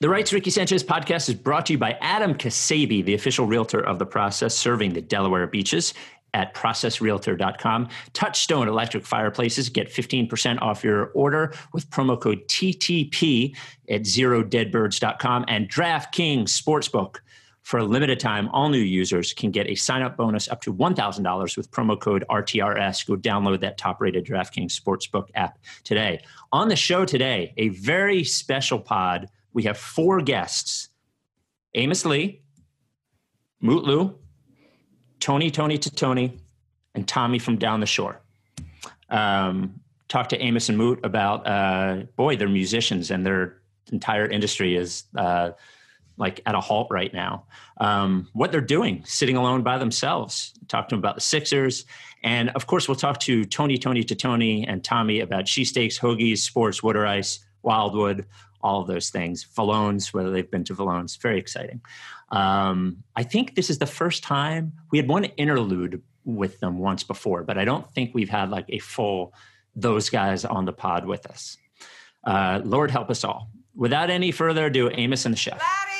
The Rights Ricky Sanchez podcast is brought to you by Adam Kasabi, the official realtor of the process serving the Delaware beaches at processrealtor.com. Touchstone Electric Fireplaces get 15% off your order with promo code TTP at zerodeadbirds.com and DraftKings Sportsbook. For a limited time, all new users can get a sign up bonus up to $1,000 with promo code RTRS. Go download that top rated DraftKings Sportsbook app today. On the show today, a very special pod we have four guests Amos Lee, Mutlu, Tony, Tony Tatone, and Tommy from down the shore. Um, talked to Amos and Moot about, uh, boy, they're musicians and their entire industry is uh, like at a halt right now. Um, what they're doing, sitting alone by themselves. Talk to them about the Sixers. And of course, we'll talk Tatone, Tony to Tony, and Tommy about cheesesteaks, hoagies, sports, water ice, wildwood, all of those things. Valones, whether they've been to Valones, very exciting. Um, I think this is the first time we had one interlude with them once before, but I don't think we've had like a full those guys on the pod with us. Uh, Lord help us all. Without any further ado, Amos and the chef. We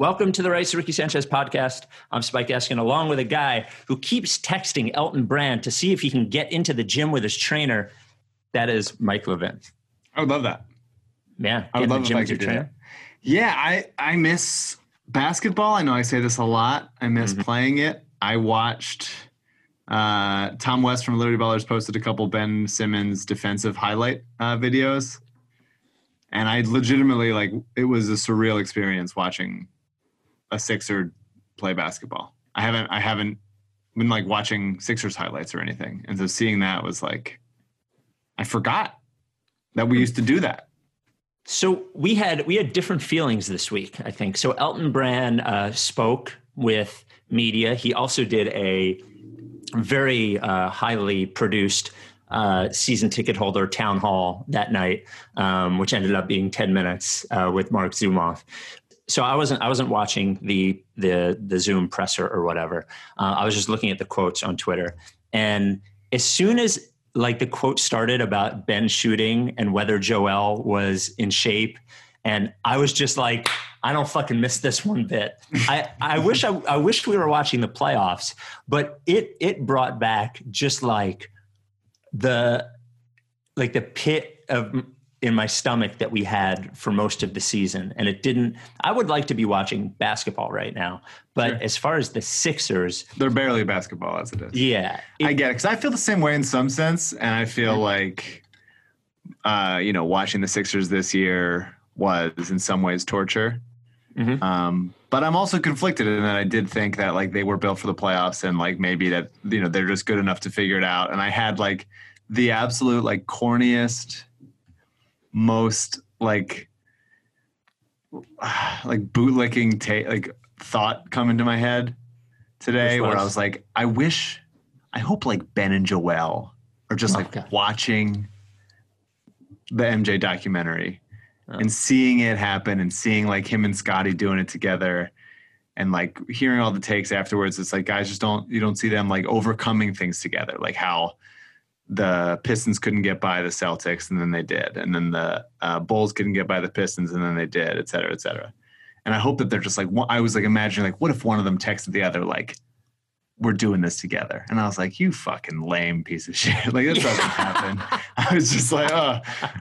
Welcome to the Rights Ricky Sanchez podcast. I'm Spike Eskin, along with a guy who keeps texting Elton Brand to see if he can get into the gym with his trainer. That is Mike Levin. I would love that. Yeah, I would love if I could do that. Yeah, I I miss basketball. I know I say this a lot. I miss mm-hmm. playing it. I watched uh, Tom West from Liberty Ballers posted a couple Ben Simmons defensive highlight uh, videos, and I legitimately like it was a surreal experience watching a Sixer play basketball. I haven't I haven't been like watching Sixers highlights or anything, and so seeing that was like I forgot that we used to do that. So we had we had different feelings this week. I think so. Elton Brand uh, spoke with media. He also did a very uh, highly produced uh, season ticket holder town hall that night, um, which ended up being 10 minutes uh, with Marc Zumoff so I wasn't I wasn't watching the the the Zoom presser or whatever. Uh, I was just looking at the quotes on Twitter, and as soon as like the quote started about Ben shooting and whether Joel was in shape, and I was just like, I don't fucking miss this one bit. I I wish I I wish we were watching the playoffs, but it it brought back just like the like the pit of in my stomach that we had for most of the season. And it didn't, I would like to be watching basketball right now. But sure. as far as the Sixers, they're barely basketball as it is. Yeah. It, I get it. Cause I feel the same way in some sense. And I feel like, uh, you know, watching the Sixers this year was in some ways torture. Mm-hmm. Um, but I'm also conflicted in that I did think that like they were built for the playoffs and like maybe that, you know, they're just good enough to figure it out. And I had like the absolute like corniest, most like like bootlicking ta- like thought come into my head today where I was like, I wish, I hope like Ben and Joel are just like okay. watching the MJ documentary oh. and seeing it happen and seeing like him and Scotty doing it together and like hearing all the takes afterwards. It's like guys just don't you don't see them like overcoming things together, like how the Pistons couldn't get by the Celtics, and then they did, and then the uh, Bulls couldn't get by the Pistons, and then they did, et cetera, et cetera. And I hope that they're just like I was like imagining like what if one of them texted the other like we're doing this together. And I was like, you fucking lame piece of shit. Like, that doesn't happen. I was just like, oh,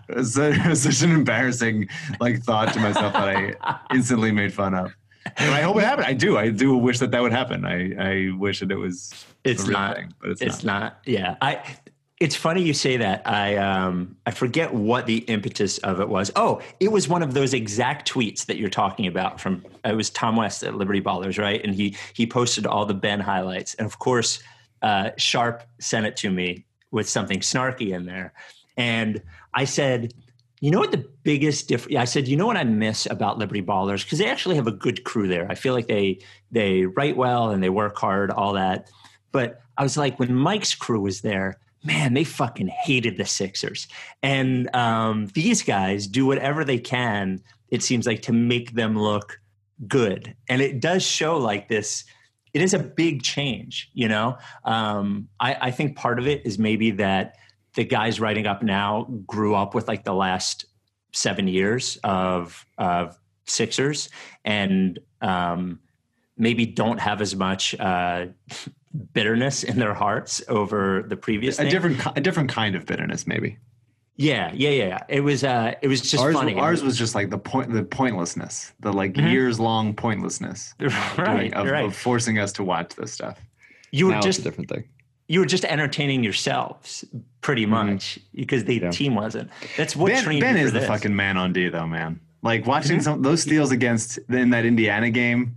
it was, it was such an embarrassing like thought to myself that I instantly made fun of. And I hope it happened. I do. I do wish that that would happen. I, I wish that it was. It's not. Thing, but it's, it's not. not. Yeah. I it's funny you say that. I um, I forget what the impetus of it was. Oh, it was one of those exact tweets that you're talking about from. It was Tom West at Liberty Ballers, right? And he he posted all the Ben highlights, and of course, uh, Sharp sent it to me with something snarky in there, and I said, you know what the biggest difference? I said, you know what I miss about Liberty Ballers because they actually have a good crew there. I feel like they they write well and they work hard, all that. But I was like, when Mike's crew was there man, they fucking hated the Sixers. And um, these guys do whatever they can, it seems like, to make them look good. And it does show like this. It is a big change, you know. Um, I, I think part of it is maybe that the guys writing up now grew up with like the last seven years of of Sixers, and um, maybe don't have as much uh, bitterness in their hearts over the previous a thing. different a different kind of bitterness maybe yeah yeah yeah it was uh it was just ours, funny ours was just like the point the pointlessness the like mm-hmm. years long pointlessness right, of, right. of, forcing us to watch this stuff you were now just a different thing you were just entertaining yourselves pretty mm-hmm. much mm-hmm. because the yeah. team wasn't that's what ben, ben is the fucking man on d though man like watching mm-hmm. some those steals against in that indiana game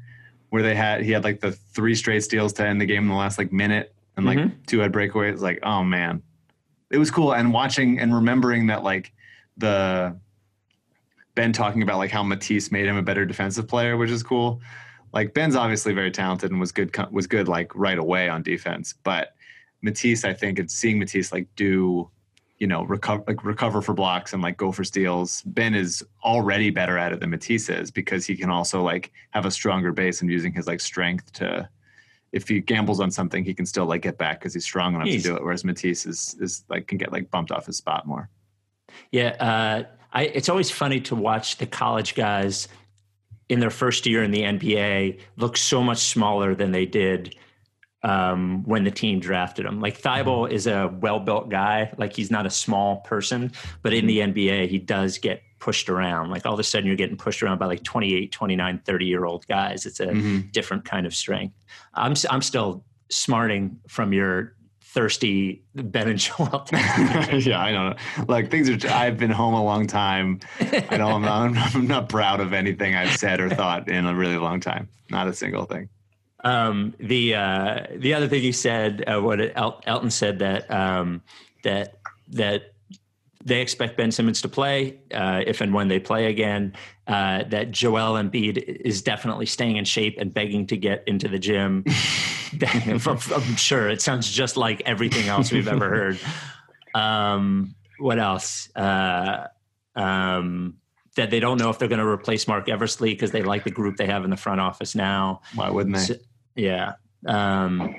where they had he had like the three straight steals to end the game in the last like minute and like mm-hmm. two head breakaways. Like, oh man, it was cool. And watching and remembering that like the Ben talking about like how Matisse made him a better defensive player, which is cool. Like Ben's obviously very talented and was good was good like right away on defense, but Matisse, I think, and seeing Matisse like do you know recover like recover for blocks and like go for steals. Ben is already better at it than Matisse is because he can also like have a stronger base and using his like strength to if he gambles on something he can still like get back because he's strong enough he's, to do it. Whereas Matisse is is like can get like bumped off his spot more. Yeah, uh, I, it's always funny to watch the college guys in their first year in the NBA look so much smaller than they did um, when the team drafted him. Like Thybulle is a well built guy. Like he's not a small person, but in the NBA, he does get pushed around. Like all of a sudden, you're getting pushed around by like 28, 29, 30 year old guys. It's a mm-hmm. different kind of strength. I'm, I'm still smarting from your thirsty Ben and Joel. yeah, I know. Like things are. I've been home a long time. I know I'm not. I'm not proud of anything I've said or thought in a really long time. Not a single thing. Um, the uh, the other thing he said, uh, what El- Elton said that um, that that they expect Ben Simmons to play uh, if and when they play again. Uh, that Joel Embiid is definitely staying in shape and begging to get into the gym. I'm sure it sounds just like everything else we've ever heard. Um, what else? Uh, um, that they don't know if they're going to replace Marc Eversley because they like the group they have in the front office now. Why wouldn't they? So, yeah. Um,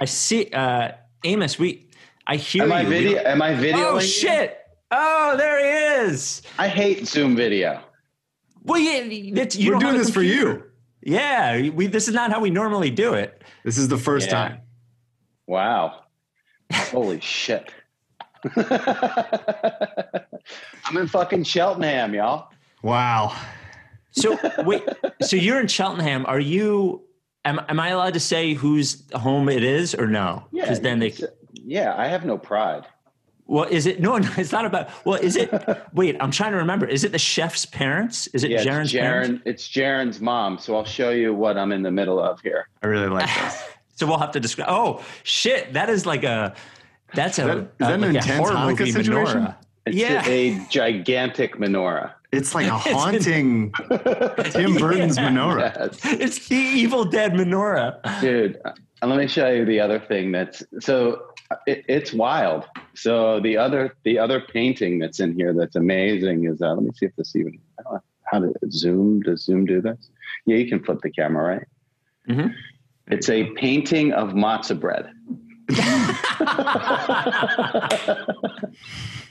I see. Uh, Amos, we. I hear. Am you. I video? Am I video? Oh shit! Oh, there he is. I hate Zoom video. Well, yeah, you we're doing this for you. Yeah, we. This is not how we normally do it. This is the first yeah. time. Wow! Holy shit! I'm in fucking Cheltenham, y'all. Wow. So wait, so you're in Cheltenham. Are you? Am, am I allowed to say whose home it is or no? Yeah. Because then they. Yeah, I have no pride. Well, is it no? No, it's not about. Well, is it? wait, I'm trying to remember. Is it the chef's parents? Is it yeah, Jaren's it's Jaren, parents? It's Jaren's mom. So I'll show you what I'm in the middle of here. I really like this. so we'll have to describe. Oh shit! That is like a. That's a. Is that, is that uh, like an intense Hanukkah situation? Menorah. It's yeah. a gigantic menorah. It's like a haunting Tim Burton's yeah. menorah. Yes. It's the Evil Dead menorah. Dude, uh, let me show you the other thing that's so it, it's wild. So the other the other painting that's in here that's amazing is uh, let me see if this even how to zoom does zoom do this? Yeah, you can flip the camera right. Mm-hmm. It's a painting of matzah bread.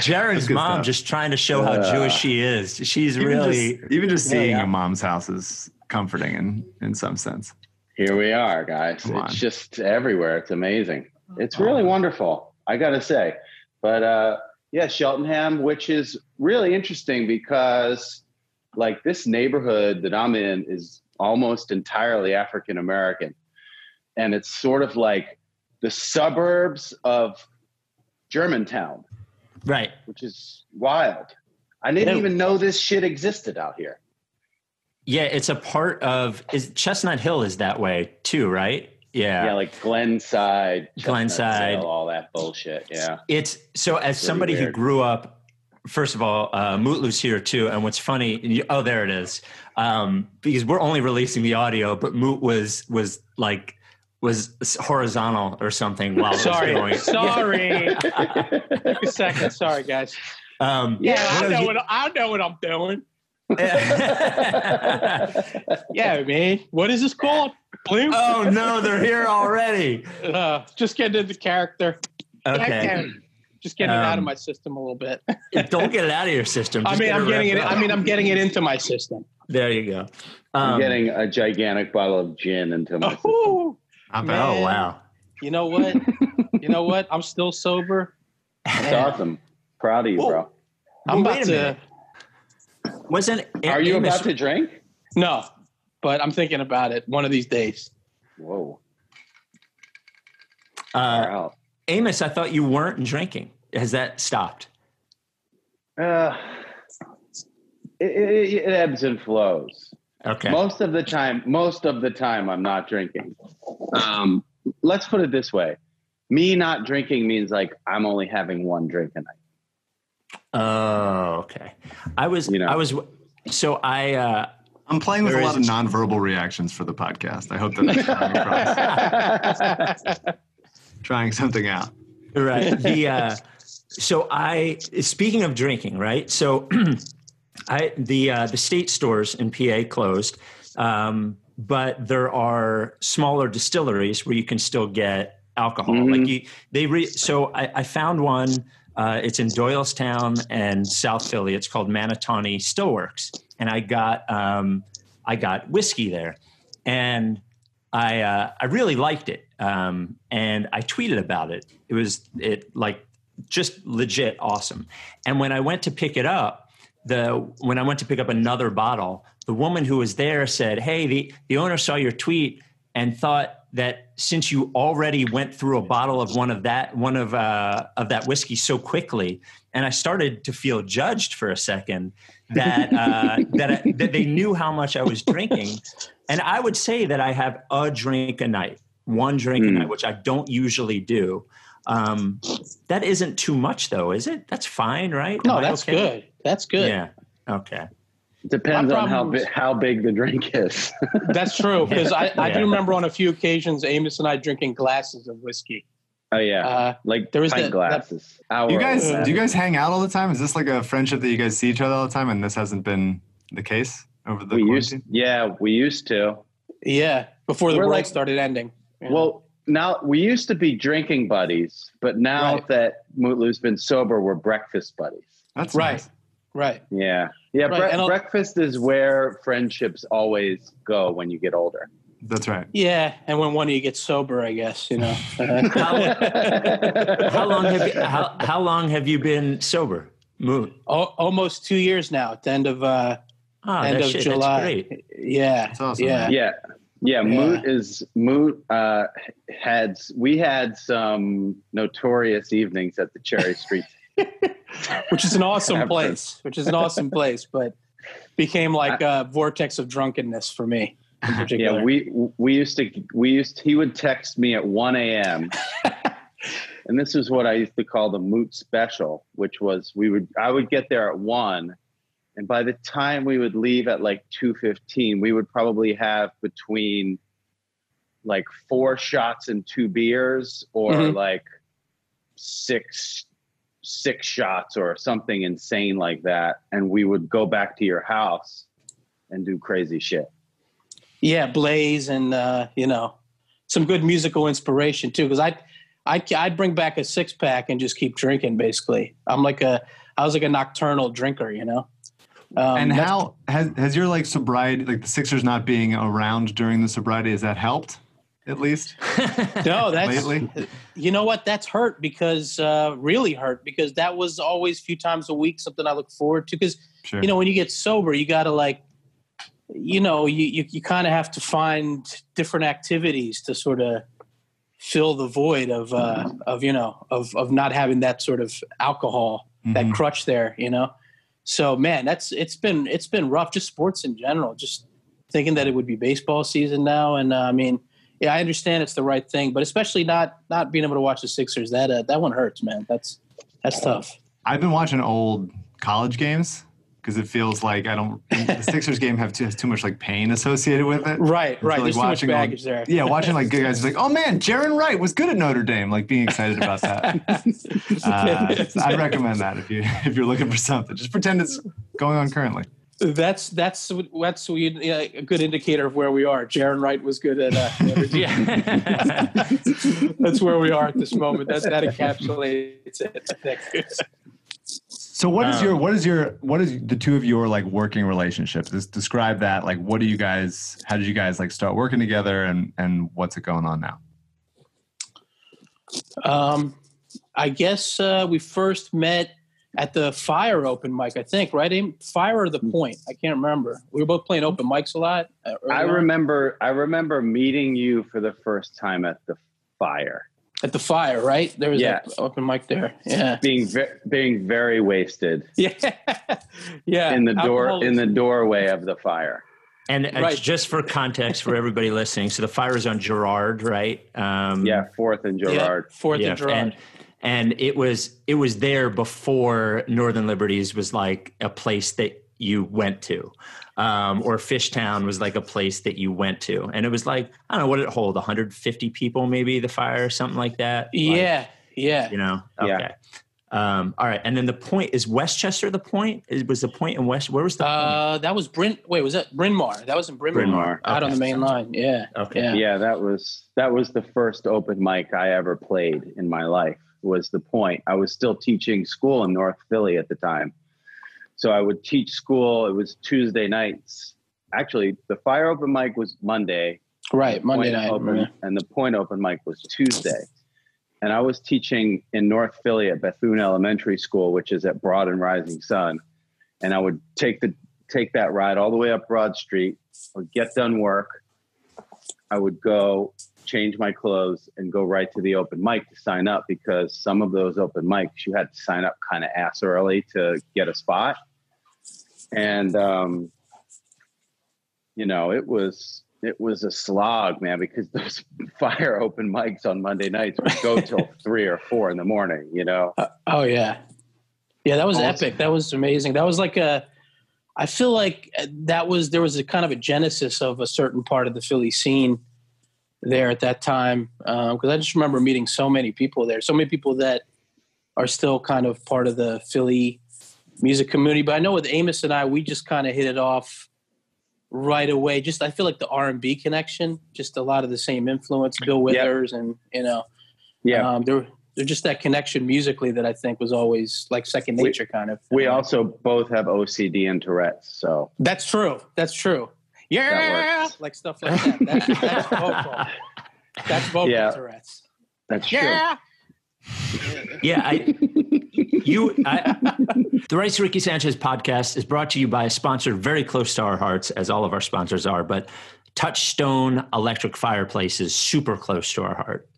Jaren's mom stuff. just trying to show how uh, Jewish she is. She's even really just, even just seeing yeah, yeah. your mom's house is comforting in in some sense. Here we are, guys. Come on. it's just everywhere. It's amazing. It's Oh. really wonderful. I got to say. But uh, yeah, Cheltenham, which is really interesting because like this neighborhood that I'm in is almost entirely African American. And it's sort of like the suburbs of Germantown, Right. which is wild. I didn't Yeah. even know this shit existed out here. Yeah, it's a part of is Chestnut Hill is that way too, right? Yeah. Yeah, like Glenside, Chestnut Glenside. Hill, all that bullshit. Yeah. It's so as somebody who grew up, first of all, uh, Mutlu's here too. And what's funny, and you, oh, there it is. Um, because we're only releasing the audio, but Moot was was like was horizontal or something while it was Sorry, going. sorry. Take a second. Sorry, guys. Um, Yeah, I know you- what I know what I'm doing. Yeah, man. What is this called? Bloom. oh no, they're here already. Uh, just getting into the character. Okay, Just getting it out of Um, my system a little bit. don't get it out of your system. I mean, get I'm getting it. wrapped I mean, I'm getting it into my system. there you go. I'm Um, getting a gigantic bottle of gin into my system. Oh, Not bad. Oh wow. you know what? you know what? I'm still sober. It's awesome. Proud of you, bro. I'm Well, about to. minute. Wasn't Are you Amos- about to drink? No, but I'm thinking about it one of these days. Whoa. uh, Wow. Amos? I thought you weren't drinking. Has that stopped? Uh, it, it, it ebbs and flows. Okay. Most of the time, most of the time, I'm not drinking. Um, let's put it this way: me not drinking means like I'm only having one drink a night. Oh, okay. I was, You know. I was, so I, uh, I'm playing with a lot of nonverbal reactions for the podcast. I hope that I'm coming across. trying something out. right. The, uh, so I, speaking of drinking, right? So I, the, uh, the state stores in PA closed. Um, but there are smaller distilleries where you can still get alcohol. Mhm. Like you, they re, so I, I found one, uh, it's in Doylestown and South Philly. It's called Manatawny Stillworks. And I got, um, I got whiskey there and I, uh, I really liked it. Um, and I tweeted about it. It was it like just legit awesome. And when I went to pick it up, the when I went to pick up another bottle, the woman who was there said, "Hey, the the owner saw your tweet and thought that since you already went through a bottle of one of that one of uh, of that whiskey so quickly." And I started to feel judged for a second that uh, that I, that they knew how much I was drinking. And I would say that I have a drink a night, one drink a Mm. night, which I don't usually do. Um, that isn't too much, though, is it? That's fine, right? No, that's okay? good. That's good. Yeah. Okay. Depends My on how problem bi- how big the drink is. That's true. Because I, I do remember on a few occasions, Amos and I drinking glasses of whiskey. oh yeah, Uh, like there was pint that- glasses. Hour You guys, do you guys hang out all the time? Is this like a friendship that you guys see each other all the time, and this hasn't been the case over the we used, yeah, we used to. yeah, before the We're world like- started ending. Yeah. Well, now we used to be drinking buddies, but now Right. that Mutlu's been sober, we're breakfast buddies. That's Right. nice. Right. Yeah, yeah. Right, bre- and breakfast is where friendships always go when you get older. That's right. Yeah, and when one of you gets sober, I guess you know. How long have you, how, how long have you been sober? Moot. Al- almost two years now. At the end of uh, Oh, end of shit, July. That's great. Yeah, That's awesome, yeah. Yeah, yeah. Yeah. Moot is Moot uh, had we had some notorious evenings at the Cherry Street. Which is an awesome place. Which is an awesome place, but became like a vortex of drunkenness for me. In particular. Yeah, we we used to we used he would text me at one a.m. and this is what I used to call the Moot special, which was we would I would get there at one, and by the time we would leave at like two fifteen, we would probably have between like four shots and two beers, or Mhm. like six six shots or something insane like that, and we would go back to your house and do crazy shit. yeah, Blaze, and uh, you know, some good musical inspiration too. Because I, I, I'd bring back a six pack and just keep drinking. Basically, I'm like a, I was like a nocturnal drinker. You know. Um, and how has has your like sobriety, like the Sixers not being around during the sobriety, has that helped at least No, that's lately? you know what? That's hurt because uh, really hurt because that was always a few times a week something I look forward to. Because Sure. you know when you get sober, you got to like, you know, you you, you kind of have to find different activities to sort of fill the void of uh, of you know of of not having that sort of alcohol that Mhm. crutch there. You know, so man, that's it's been it's been rough. Just sports in general. Just thinking that it would be baseball season now, and uh, I mean yeah, I understand it's the right thing, but especially not not being able to watch the Sixers. That uh, that one hurts, man. That's that's tough. I've been watching old college games because it feels like I don't. The Sixers game have too, has too much like pain associated with it. Right, So, right. like, There's too much watching old- there. Yeah, watching like good guys like, oh man, Jaron Wright was good at Notre Dame. Like being excited about that. Uh, I'd recommend that if you if you're looking for something. Just pretend it's going on currently. That's that's that's we, yeah, a good indicator of where we are. Jaron Wright was good at. Uh, Yeah. that's where we are at this moment. That that encapsulates it. So what is your what is your what is the two of your like working relationships? Just describe that. Like, what do you guys? How did you guys like start working together, and and what's it going on now? Um, I guess uh, we first met at the Fire open mic. I think right, Aim? Fire or the Point? I can't remember. We were both playing open mics a lot. uh, early I on. remember I remember meeting you for the first time at the fire. at the Fire, right? There was Yeah. an open mic there. Yeah, Being ve- being very wasted yeah, yeah. in the door Alcohol in the doorway of the fire. And uh, Right. just for context for everybody listening, so the fire is on Girard, right? Um, Yeah, fourth and yeah, Girard. Fourth yeah, and Girard. and and it was it was there before Northern Liberties was like a place that you went to, um, or Fishtown was like a place that you went to, and it was like I don't know what did it hold, 150 people maybe the fire or something like that. Like, yeah, yeah. you know, Yeah. Um, all right, and then the point is West Chester. The point is was the point in West. Where was the point? Uh, that was Bryn. Wait, was that Bryn Mawr? That was in Bryn, Bryn Mawr, Mawr. out on the main line. Yeah, Okay. yeah. Yeah, that was that was the first open mic I ever played in my life. Was the point? I was still teaching school in North Philly at the time, so I would teach school. It was Tuesday nights. Actually, the fire open mic was Monday, Right, Monday night. open, and the point open mic was Tuesday. And I was teaching in North Philly at Bethune Elementary School, which is at Broad and Rising Sun. And I would take the take that ride all the way up Broad Street. I would get done work. I would go change my clothes and go right to the open mic to sign up because some of those open mics you had to sign up kind of ass early to get a spot. And um, you know, it was it was a slog, man, because those fire open mics on Monday nights would go till three or four in the morning, you know. Uh, oh yeah, yeah. That was Awesome. epic. That was amazing. That was like a. I feel like uh, that was there was a kind of a genesis of a certain part of the Philly scene there at that time because I just remember meeting so many people there, so many people that are still kind of part of the Philly music community. But I know with Amos and I, we just kind of hit it off right away. Just I feel like the R and B connection, just a lot of the same influence, Bill Yep. Withers, and you know, Yeah. um, there, there's just that connection musically that I think was always like second We- nature kind of. we also both have OCD and Tourette's, so That's true. That's true. Yeah, works. like stuff like that. That's, that's vocal. That's vocal Yeah. Tourette's. that's true. Yeah. Yeah, I, you, I, the Rights to Ricky Sanchez podcast is brought to you by a sponsor very close to our hearts, as all of our sponsors are. But Touchstone Electric Fireplaces, super close to our heart.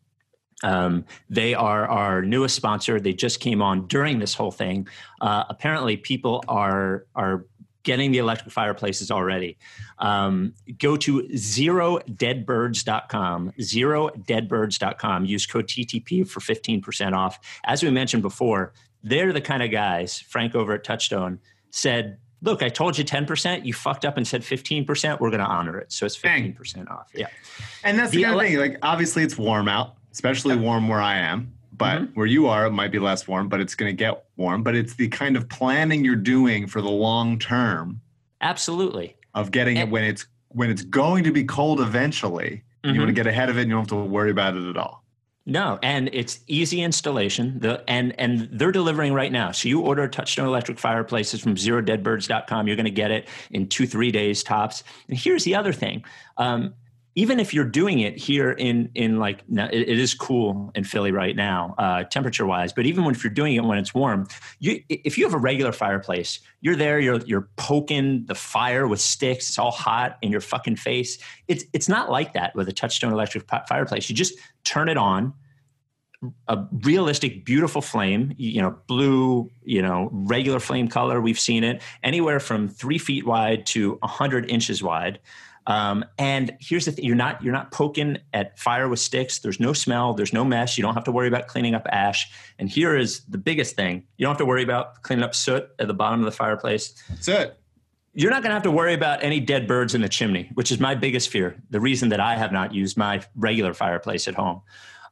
Um, they are our newest sponsor. They just came on during this whole thing. Uh, apparently, people are are getting the electric fireplaces already. Um, go to zerodeadbirds.com, zerodeadbirds.com. Use code TTP for 15% off. As we mentioned before, they're the kind of guys, Frank over at Touchstone said, Look, I told you 10%. You fucked up and said 15%. We're going to honor it. So it's 15% off. Yeah. And that's the, The kind of thing. Like, obviously, it's warm out, especially warm where I am. But Mm-hmm. where you are, it might be less warm, but it's going to get warm. But it's the kind of planning you're doing for the long term Absolutely. of getting it when it's when it's going to be cold eventually. You Mhm. want to get ahead of it, and you don't have to worry about it at all. No, and it's easy installation. The and and they're delivering right now. So you order Touchstone electric fireplaces from zerodeadbirds.com. You're going to get it in two three days tops. And here's the other thing. Um, even if you're doing it here in in like it, is cool in Philly right now, uh, temperature wise. But even when if you're doing it when it's warm, you if you have a regular fireplace, you're there, you're you're poking the fire with sticks. It's all hot in your fucking face. It's it's not like that with a Touchstone electric fireplace. You just turn it on. A realistic, beautiful flame, you know, blue, you know, regular flame color. We've seen it anywhere from three feet wide to hundred inches wide. Um, and here's the thing: you're not you're not poking at fire with sticks. There's no smell. There's no mess. You don't have to worry about cleaning up ash. And here is the biggest thing: you don't have to worry about cleaning up soot at the bottom of the fireplace. Soot. You're not going to have to worry about any dead birds in the chimney, which is my biggest fear. The reason that I have not used my regular fireplace at home.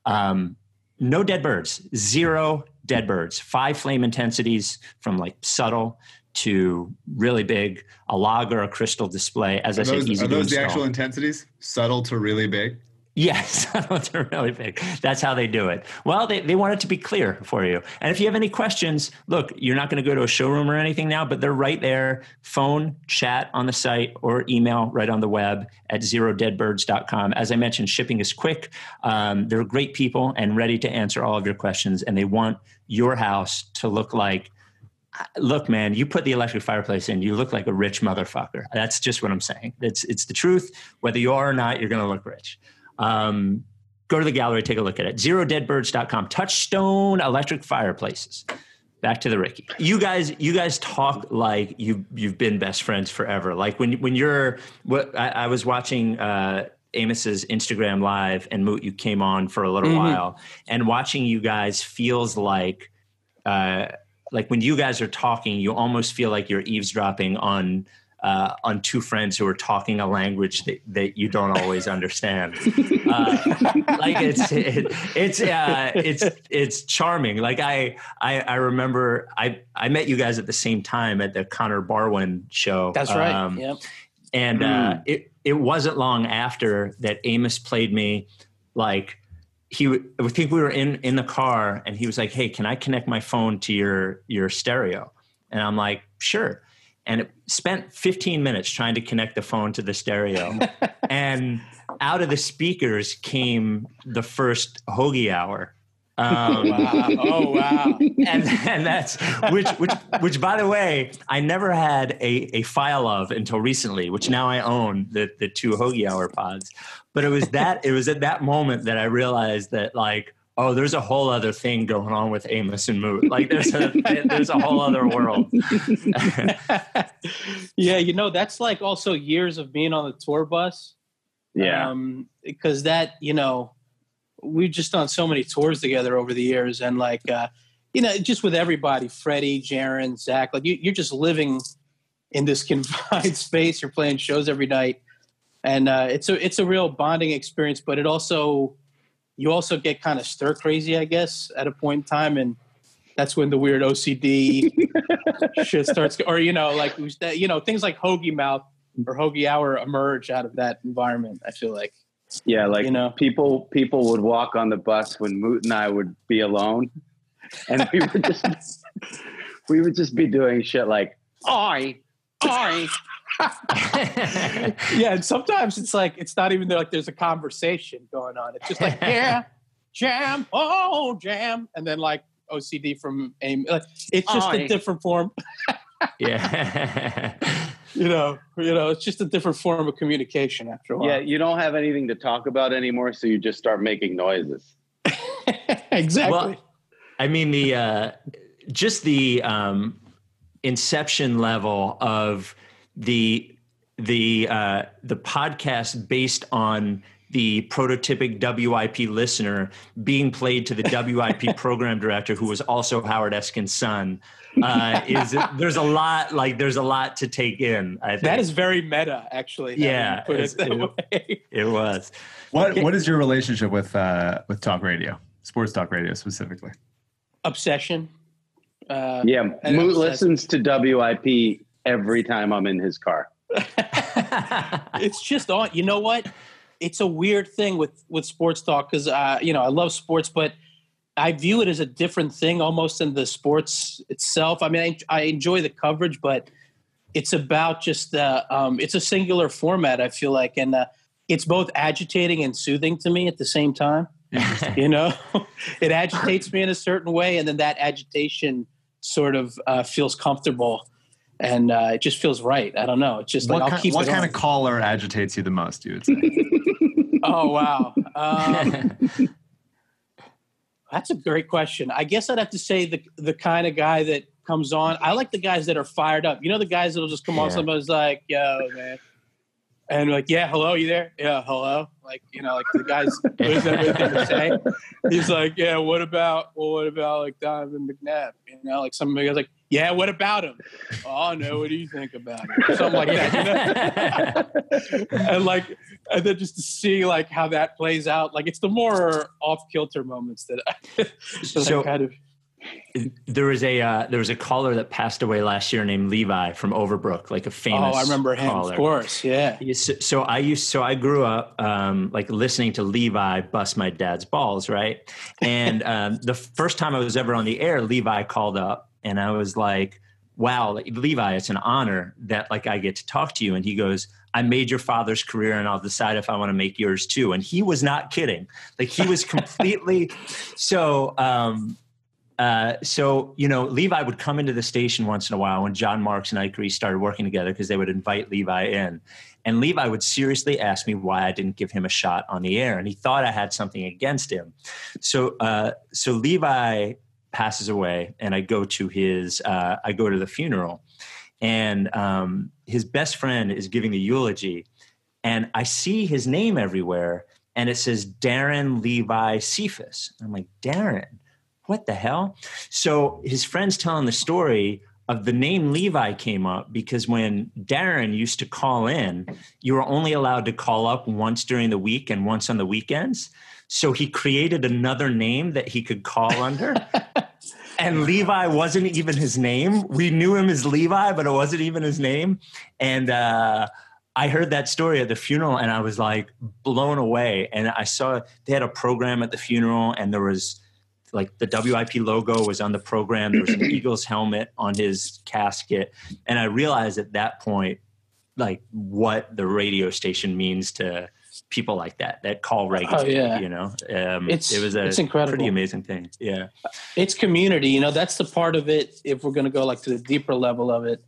Um, no dead birds. Zero dead birds. Five flame intensities from like subtle to really big, a log or a crystal display. As are I those, said, easy are those the actual intensities? Subtle to really big? Yes, they're really big. That's how they do it. Well, they, they want it to be clear for you. And if you have any questions, look, you're not going to go to a showroom or anything now, but they're right there. Phone, chat on the site, or email right on the web at zerodeadbirds.com. As I mentioned, shipping is quick. Um, they're great people and ready to answer all of your questions. And they want your house to look like look, man, you put the electric fireplace in, you look like a rich motherfucker. That's just what I'm saying. It's it's the truth. Whether you are or not, you're going to look rich. Um, go to the gallery, take a look at it. ZeroDeadBirds.com. Touchstone electric fireplaces. Back to the Ricky. You guys, you guys talk like you you've been best friends forever. Like when when you're, what I, I was watching. Uh, Amos's Instagram live and Moot, you came on for a little mm-hmm. while, and watching you guys feels like uh, like when you guys are talking, you almost feel like you're eavesdropping on uh, on two friends who are talking a language that, that you don't always understand. Uh, like it's it, it's uh, it's it's charming. Like I, I I remember I I met you guys at the same time at the Connor Barwin show. That's right. Um, yep. And mm. it it wasn't long after that Amos played me like he I think we were in in the car and he was like, "Hey, can I connect my phone to your your stereo?" And I'm like, "Sure." And it spent 15 minutes trying to connect the phone to the stereo. and out of the speakers came the first hoagie hour. Um, wow. Oh wow! And, and that's which which which by the way, I never had a, a file of until recently, which now I own the the two hoagie hour pods. But it was that it was at that moment that I realized that like oh, there's a whole other thing going on with Amos and Moot. Like there's a there's a whole other world. yeah, you know that's like also years of being on the tour bus. Yeah, um, because that you know we've just done so many tours together over the years, and like uh, you know just with everybody, Freddie, Jaron, Zach, like you, you're just living in this confined space. You're playing shows every night and uh, it's a it's a real bonding experience. But it also you also get kind of stir crazy, I guess, at a point in time, and that's when the weird OCD shit starts, or you know, like you know, things like hoagie mouth or hoagie hour emerge out of that environment. I feel like. Yeah, like you know, people people would walk on the bus when Moot and I would be alone, and we would just we would just be doing shit like I I yeah, and sometimes it's like it's not even there, like there's a conversation going on. It's just like yeah, jam, oh jam, and then like OCD from aim. Like, it's just a different form. yeah. You know, you know, it's just a different form of communication after a while. Yeah, you don't have anything to talk about anymore, so you just start making noises. exactly. Well, I mean the uh, just the um, inception level of the the uh, the podcast based on the prototypic WIP listener being played to the WIP program director, who was also Howard Eskin's son. Uh, is there's a lot like there's a lot to take in. I think. That is very meta, actually. Yeah, put it, it, it, was. What okay. What is your relationship with uh, with talk radio, sports talk radio specifically? Obsession. Uh, yeah, Moot listens to WIP every time I'm in his car. it's just on. You know what? It's a weird thing with with sports talk because uh, you know I love sports, but I view it as a different thing almost than the sports itself. I mean, I, I enjoy the coverage, but it's about just the um, it's a singular format. I feel like, and uh, it's both agitating and soothing to me at the same time. you know, it agitates me in a certain way, and then that agitation sort of uh, feels comfortable and uh, it just feels right. I don't know. It's just what like I'll kind, keep. What kind on. of caller agitates you the most? You would say. oh wow, um, that's a great question. I guess I'd have to say the the kind of guy that comes on. I like the guys that are fired up. You know, the guys that'll just come on. Somebody's like, "Yo, man," and like, "Yeah, hello, you there? Yeah, hello." Like, you know, like the guys who everything to say. He's like, "Yeah, what about? Well, what about like Donovan McNabb? You know, like some guys like." Yeah, what about him? Oh no, what do you think about him? Or something like that. You know? and like and then just to see like how that plays out like it's the more off kilter moments that I, So- I kind of there was a uh, there was a caller that passed away last year named Levi from Overbrook, like a famous. oh I remember him caller. of course yeah Yeah, So, so I used so I grew up um, like listening to Levi bust my dad's balls, right? And um, the first time I was ever on the air, Levi called up, and I was like, "Wow, Levi, it's an honor that like I get to talk to you." And he goes, "I made your father's career, and I'll decide if I want to make yours too." And he was not kidding; like he was completely so. Um, uh, so you know, Levi would come into the station once in a while when Jon Marks and Ike Reese started working together because they would invite Levi in, and Levi would seriously ask me why I didn't give him a shot on the air, and he thought I had something against him. So, uh, so Levi passes away, and I go to his, uh, I go to the funeral, and um, his best friend is giving the eulogy, and I see his name everywhere, and it says Darren Levi Cephas. I'm like, Darren, what the hell? So his friend's telling the story of the name Levi came up because when Darren used to call in, you were only allowed to call up once during the week and once on the weekends. So he created another name that he could call under. and Levi wasn't even his name. We knew him as Levi, but it wasn't even his name. And uh, I heard that story at the funeral and I was like blown away. And I saw they had a program at the funeral and there was like the WIP logo was on the program. There was an Eagles helmet on his casket. And I realized at that point, like what the radio station means to people like that, that call regularly, Oh, yeah. you know, um, It's- it was a it's incredible. pretty amazing thing. Yeah. it's community you know that's the part of it if we're going to go like to the deeper level of it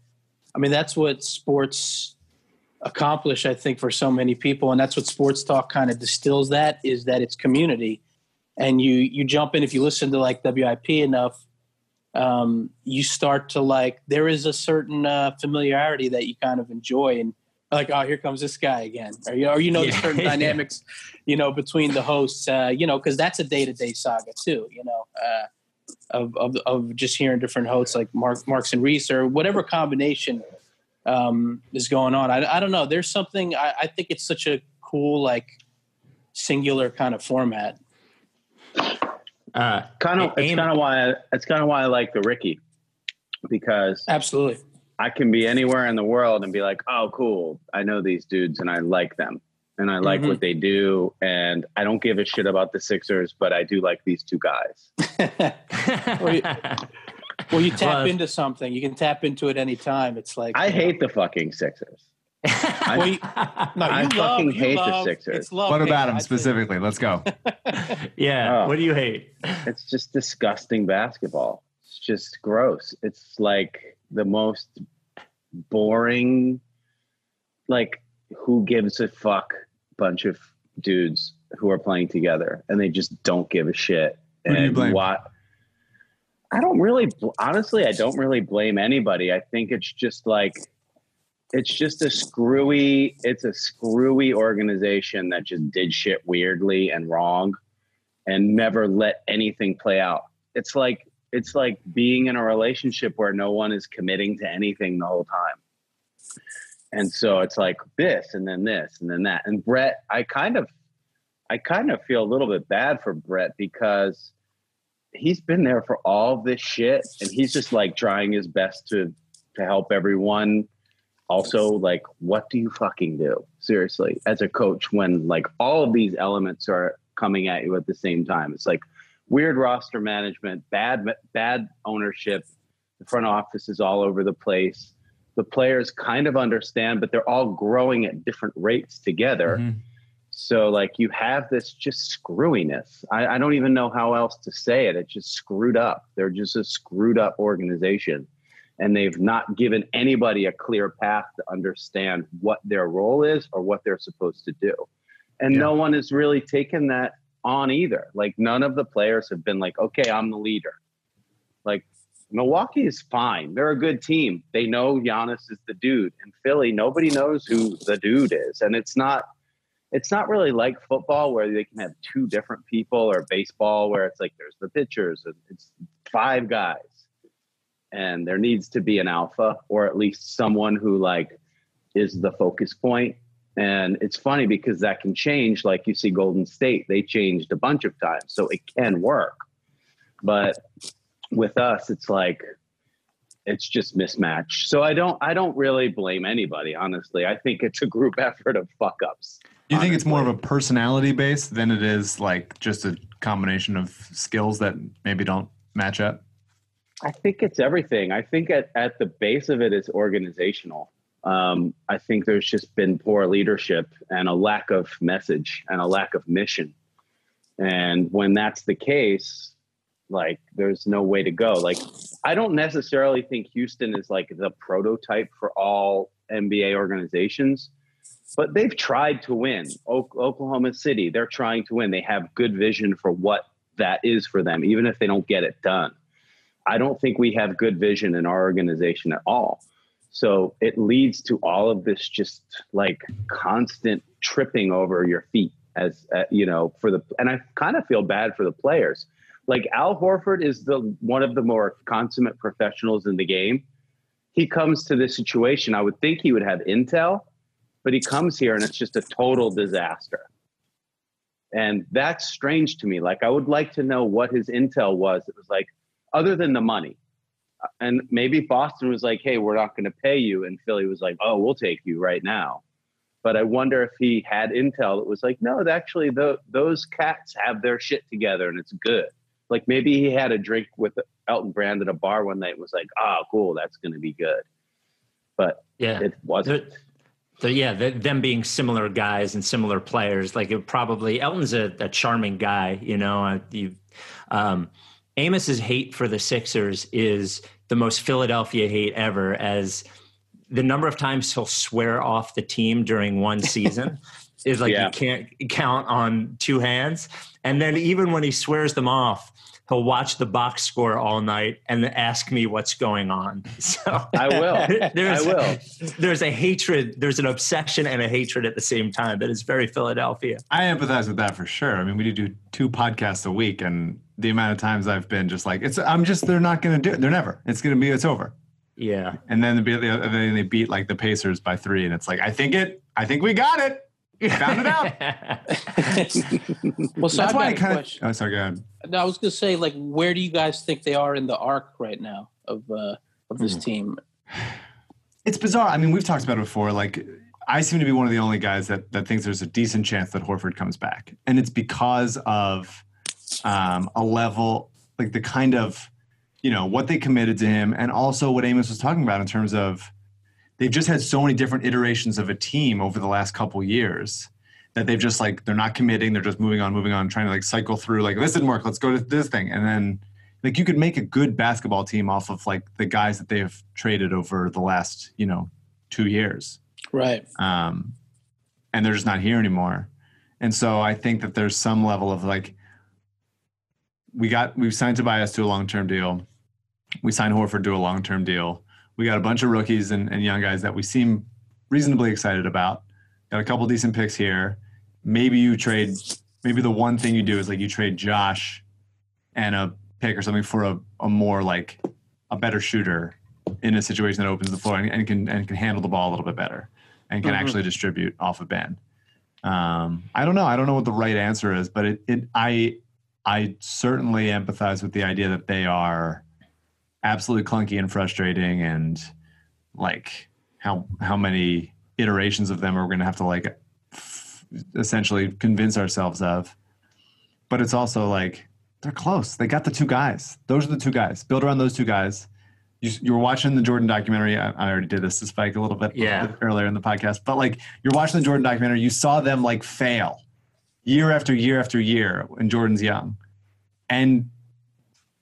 i mean that's what sports accomplish i think for so many people and that's what sports talk kind of distills that is that it's community and you you jump in if you listen to like wip enough um, you start to like there is a certain uh, familiarity that you kind of enjoy and like oh here comes this guy again or you know, or you know the Yeah. certain dynamics you know between the hosts uh, you know because that's a day-to-day saga too you know uh, of, of of just hearing different hosts like Mark Marks and Reese or whatever combination um, is going on. I, I don't know. There's something I, I think it's such a cool like singular kind of format. Uh, kind of it's kind of why it's kind of why I like the Ricky because Absolutely. I can be anywhere in the world and be like, oh, cool, I know these dudes and I like them and I like Mhm. what they do and I don't give a shit about the Sixers, but I do like these two guys. well, you, well, you tap Well, into something. You can tap into it anytime. It's like I hate the fucking Sixers. Well, you, no, I love, fucking you hate the Sixers. Love What about them specifically? Let's go. yeah. Oh. What do you hate? It's just disgusting basketball. It's just gross. It's like the most boring, like who gives a fuck bunch of dudes who are playing together and they just don't give a shit. Who and what? I don't really, honestly, I don't really blame anybody. I think it's just like, it's just a screwy, it's a screwy organization that just did shit weirdly and wrong and never let anything play out. It's like it's like being in a relationship where no one is committing to anything the whole time. And so it's like this and then this and then that. And Brett, I kind of I kind of feel a little bit bad for Brett because he's been there for all this shit and he's just like trying his best to to help everyone also like what do you fucking do seriously as a coach when like all of these elements are coming at you at the same time it's like weird roster management bad bad ownership the front office is all over the place the players kind of understand but they're all growing at different rates together mm-hmm. so like you have this just screwiness I, I don't even know how else to say it it's just screwed up they're just a screwed up organization and they've not given anybody a clear path to understand what their role is or what they're supposed to do. And yeah. no one has really taken that on either. Like none of the players have been like, okay, I'm the leader. Like Milwaukee is fine. They're a good team. They know Giannis is the dude. In Philly, nobody knows who the dude is. And it's not it's not really like football where they can have two different people or baseball where it's like there's the pitchers and it's five guys and there needs to be an alpha or at least someone who like is the focus point and it's funny because that can change like you see golden state they changed a bunch of times so it can work. But with us it's like it's just mismatch so i don't i don't really blame anybody honestly. I think it's a group effort of fuck ups you think it's more of a personality base than it is like just a combination of skills that maybe don't match up? I think it's everything. I think at, at the base of it is organizational. Um, I think there's just been poor leadership and a lack of message and a lack of mission. And when that's the case, like there's no way to go. Like I don't necessarily think Houston is like the prototype for all NBA organizations, but they've tried to win. O- Oklahoma City, they're trying to win. They have good vision for what that is for them, even if they don't get it done. I don't think we have good vision in our organization at all. So it leads to all of this just like constant tripping over your feet as uh, you know for the and I kind of feel bad for the players. Like Al Horford is the one of the more consummate professionals in the game. He comes to this situation. I would think he would have intel, but he comes here and it's just a total disaster. And that's strange to me. Like I would like to know what his intel was. It was like, other than the money. And maybe Boston was like, hey, we're not going to pay you. And Philly was like, oh, we'll take you right now. But I wonder if he had intel that was like, no, actually, the, those cats have their shit together and it's good. Like maybe he had a drink with Elton Brand at a bar one night and was like, oh, cool, that's going to be good. But yeah, it wasn't. So yeah, the, them being similar guys and similar players, like it probably Elton's a, a charming guy, you know. Uh, you, um, Amos's hate for the Sixers is the most Philadelphia hate ever, as the number of times he'll swear off the team during one season is like yeah. you can't count on two hands. And then even when he swears them off, he'll watch the box score all night and ask me what's going on. So I will. There's, I will. There's a hatred, there's an obsession and a hatred at the same time that is very Philadelphia. I empathize with that for sure. I mean, we do two podcasts a week and the amount of times I've been just like, it's, I'm just, they're not going to do it. They're never, it's going to be, it's over. Yeah. And then, the, then they beat like the Pacers by three. And it's like, I think it, I think we got it. Found it out. well, so that's why I kind of. Oh, sorry. Go ahead. No, I was going to say, like, where do you guys think they are in the arc right now of uh, of this mm. team? It's bizarre. I mean, we've talked about it before. Like, I seem to be one of the only guys that that thinks there's a decent chance that Horford comes back, and it's because of um, a level like the kind of you know what they committed to him, and also what Amos was talking about in terms of they've just had so many different iterations of a team over the last couple years that they've just like they're not committing they're just moving on moving on trying to like cycle through like this didn't work let's go to this thing. And then like you could make a good basketball team off of like the guys that they have traded over the last you know two years. Right. Um and they're just not here anymore. And so i think that there's some level of like we got we've signed tobias to a long-term deal. We signed horford to a long-term deal we got a bunch of rookies and, and young guys that we seem reasonably excited about. Got a couple decent picks here. Maybe you trade. Maybe the one thing you do is like you trade Josh and a pick or something for a, a more like a better shooter in a situation that opens the floor and, and can and can handle the ball a little bit better and can mm-hmm. actually distribute off of Ben. Um, I don't know. I don't know what the right answer is, but it, it I I certainly empathize with the idea that they are absolutely clunky and frustrating and like how how many iterations of them are we going to have to like f- essentially convince ourselves of. But it's also like they're close. They got the two guys. Those are the two guys. Build around those two guys. You, you were watching the Jordan documentary. I, I already did this to Spike a little bit Yeah. earlier in the podcast, but like you're watching the Jordan documentary, you saw them like fail year after year after year when Jordan's young. And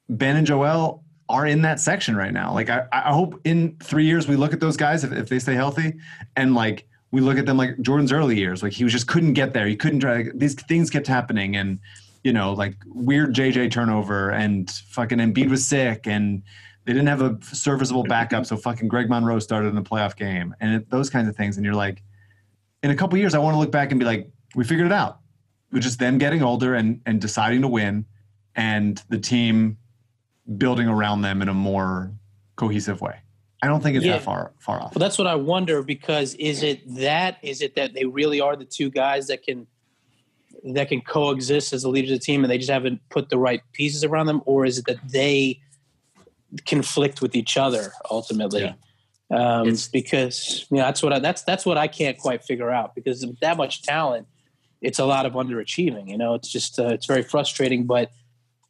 Ben and Joel are in that section right now. Like I, I hope in three years we look at those guys if, if they stay healthy and like we look at them like Jordan's early years. Like he was just couldn't get there. He couldn't drag these things kept happening and you know, like weird JJ turnover and fucking Embiid was sick and they didn't have a serviceable backup. So fucking Greg Monroe started in the playoff game and it, those kinds of things. And you're like, in a couple years, I want to look back and be like, we figured it out. With just them getting older and, and deciding to win and the team building around them in a more cohesive way. I don't think it's Yeah. that far far off. Well, that's what I wonder because is it that is it that they really are the two guys that can that can coexist as the leaders of the team and they just haven't put the right pieces around them, or is it that they conflict with each other ultimately? Um, It's- because you know that's what I, that's that's what I can't quite figure out because with that much talent, it's a lot of underachieving. You know, it's just uh, it's very frustrating, but.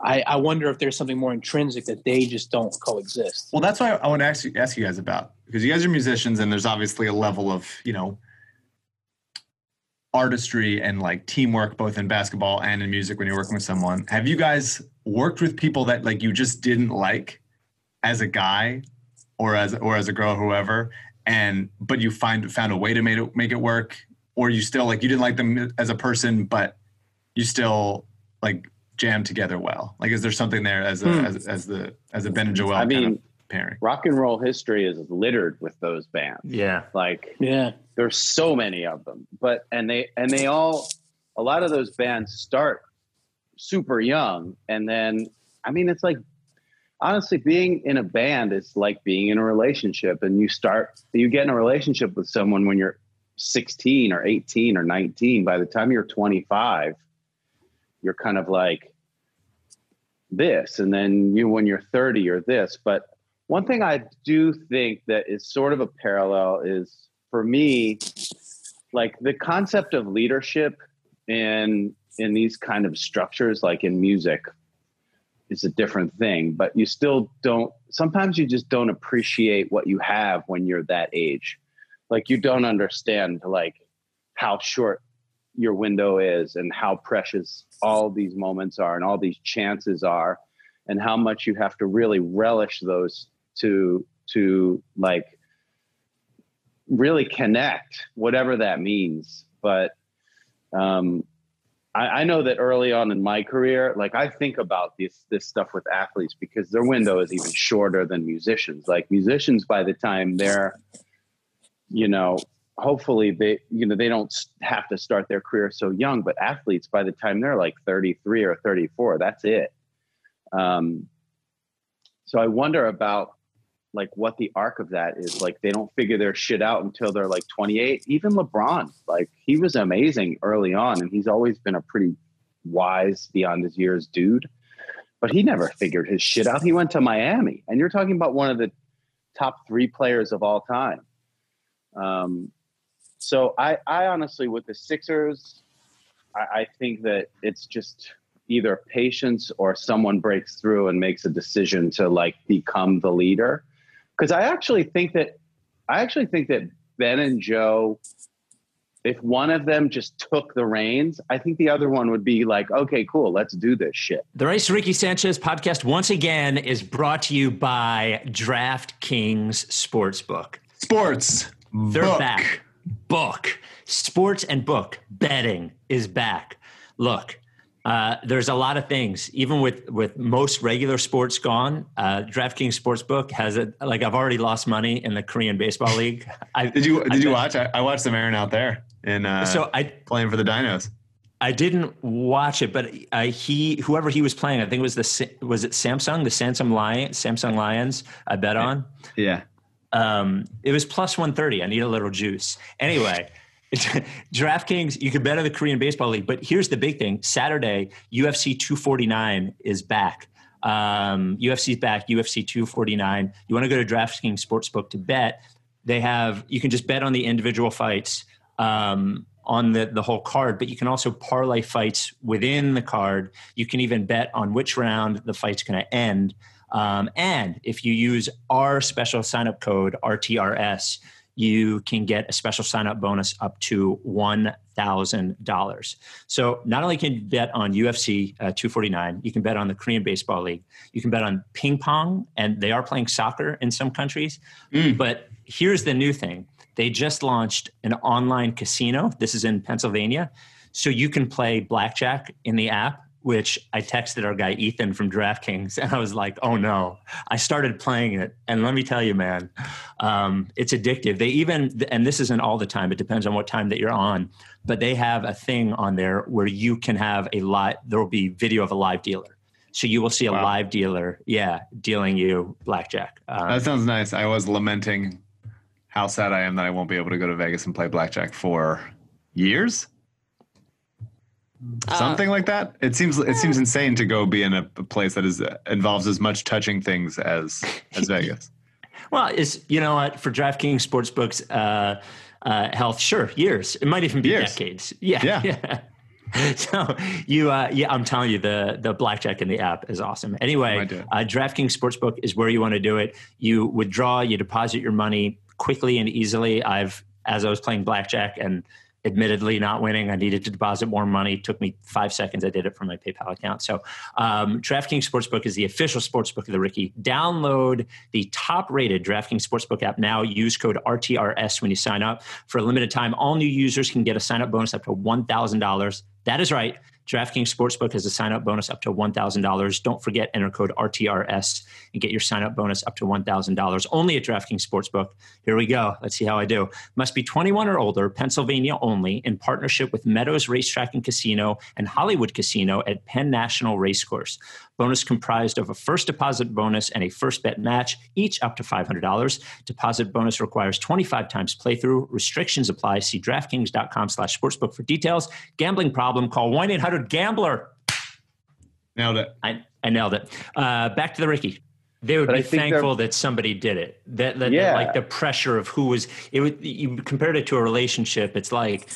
I, I wonder if there's something more intrinsic that they just don't coexist. Well, that's why I want to ask you, ask you guys about because you guys are musicians and there's obviously a level of you know artistry and like teamwork both in basketball and in music when you're working with someone. Have you guys worked with people that like you just didn't like as a guy or as or as a girl, whoever, and but you find found a way to make it make it work, or you still like you didn't like them as a person, but you still like jam together well. Like, is there something there as a Hmm. as, as the as a Ben and Joel I kind of mean, pairing? rock and roll history is littered with those bands. Yeah. Like Yeah. there's so many of them but and they and they all a lot of those bands start super young and then i mean it's like honestly being in a band is like being in a relationship and you start you get in a relationship with someone when you're 16 or 18 or 19 by the time you're 25 you're kind of like this and then you when you're 30 you're this. But one thing i do think that is sort of a parallel is for me like the concept of leadership in in these kind of structures like in music is a different thing. But you still don't sometimes you just don't appreciate what you have when you're that age. Like you don't understand like how short your window is and how precious all these moments are and all these chances are and how much you have to really relish those to to like really connect whatever that means. But um I, I know that early on in my career like i think about this this stuff with athletes because their window is even shorter than musicians. Like musicians by the time they're you know hopefully they you know they don't have to start their career so young but athletes by the time they're like 33 or 34 that's it. Um so i wonder about like what the arc of that is. Like they don't figure their shit out until they're like 28 even lebron like he was amazing early on and he's always been a pretty wise beyond his years dude. But he never figured his shit out. He went to miami and you're talking about one of the top three players of all time. Um, so I, I honestly with the sixers I, I think that it's just either patience or someone breaks through and makes a decision to like become the leader because i actually think that i actually think that ben and joe if one of them just took the reins i think the other one would be like okay cool let's do this shit The Rights to Ricky Sanchez podcast once again is brought to you by DraftKings Sportsbook. Sports. They're book. back. Book. Sports and book. Betting is back. Look, uh, there's a lot of things. Even with with most regular sports gone, uh, DraftKings Sportsbook has a like I've already lost money in the Korean baseball league. I, Did you I did you watch? I, I watched the Marin out there and uh, So I playing for the Dinos. I didn't watch it, but uh, he whoever he was playing, I think it was the was it Samsung, the Samsung Lion, Samsung Lions. I bet on. Yeah. Um, it was plus 130. I need a little juice. Anyway, DraftKings, you can bet on the Korean Baseball League. But here's the big thing Saturday, UFC 249 is back. Um, UFC's back, UFC 249. You want to go to DraftKings Sportsbook to bet. they have you can just bet on the individual fights um, on the the whole card, but you can also parlay fights within the card. You can even bet on which round the fight's going to end. Um, and if you use our special sign up code RTRS, you can get a special sign up bonus up to $1,000. So not only can you bet on UFC uh, 249, you can bet on the Korean Baseball League, you can bet on ping pong, and they are playing soccer in some countries. Mm. But here's the new thing they just launched an online casino. This is in Pennsylvania. So you can play blackjack in the app which I texted our guy Ethan from DraftKings, and I was like, "Oh no!" I started playing it, and let me tell you, man, um, it's addictive. They even, and this isn't all the time; it depends on what time that you're on. But they have a thing on there where you can have a live. There will be video of a live dealer, so you will see a wow. live dealer, yeah, dealing you blackjack. Um, that sounds nice. I was lamenting how sad I am that I won't be able to go to Vegas and play blackjack for years something uh, like that? It seems it seems insane to go be in a, place that is involves as much touching things as as vegas. Well is you know what? For draftkings sportsbooks uh, uh, health sure years. It might even be years. decades. Yeah yeah, yeah. so you uh, yeah i'm telling you the the blackjack in the app is awesome. Anyway uh, draftkings sportsbook is where you want to do it. You withdraw you deposit your money quickly and easily. I've as i was playing blackjack and admittedly not winning. I needed to deposit more money. It took me five seconds. I did it from my PayPal account. So, um, DraftKings Sportsbook is the official sportsbook of the Ricky. Download the top rated DraftKings Sportsbook app now. Use code RTRS when you sign up. For a limited time, all new users can get a sign up bonus up to $1,000. That is right. DraftKings Sportsbook has a sign up bonus up to $1,000. Don't forget, enter code RTRS and get your sign up bonus up to $1,000 only at DraftKings Sportsbook. Here we go. Let's see how I do. Must be 21 or older, Pennsylvania only, in partnership with Meadows Racetrack and Casino and Hollywood Casino at Penn National Racecourse. Bonus comprised of a first deposit bonus and a first bet match, each up to $500. Deposit bonus requires 25 times playthrough. Restrictions apply. See DraftKings.com slash sportsbook for details. Gambling problem, call 1-800-GAMBLER. Nailed it. I, I nailed it. Uh, back to the Ricky. They would but be thankful that somebody did it. That, that, yeah. that, like the pressure of who was it would you compared it to a relationship, it's like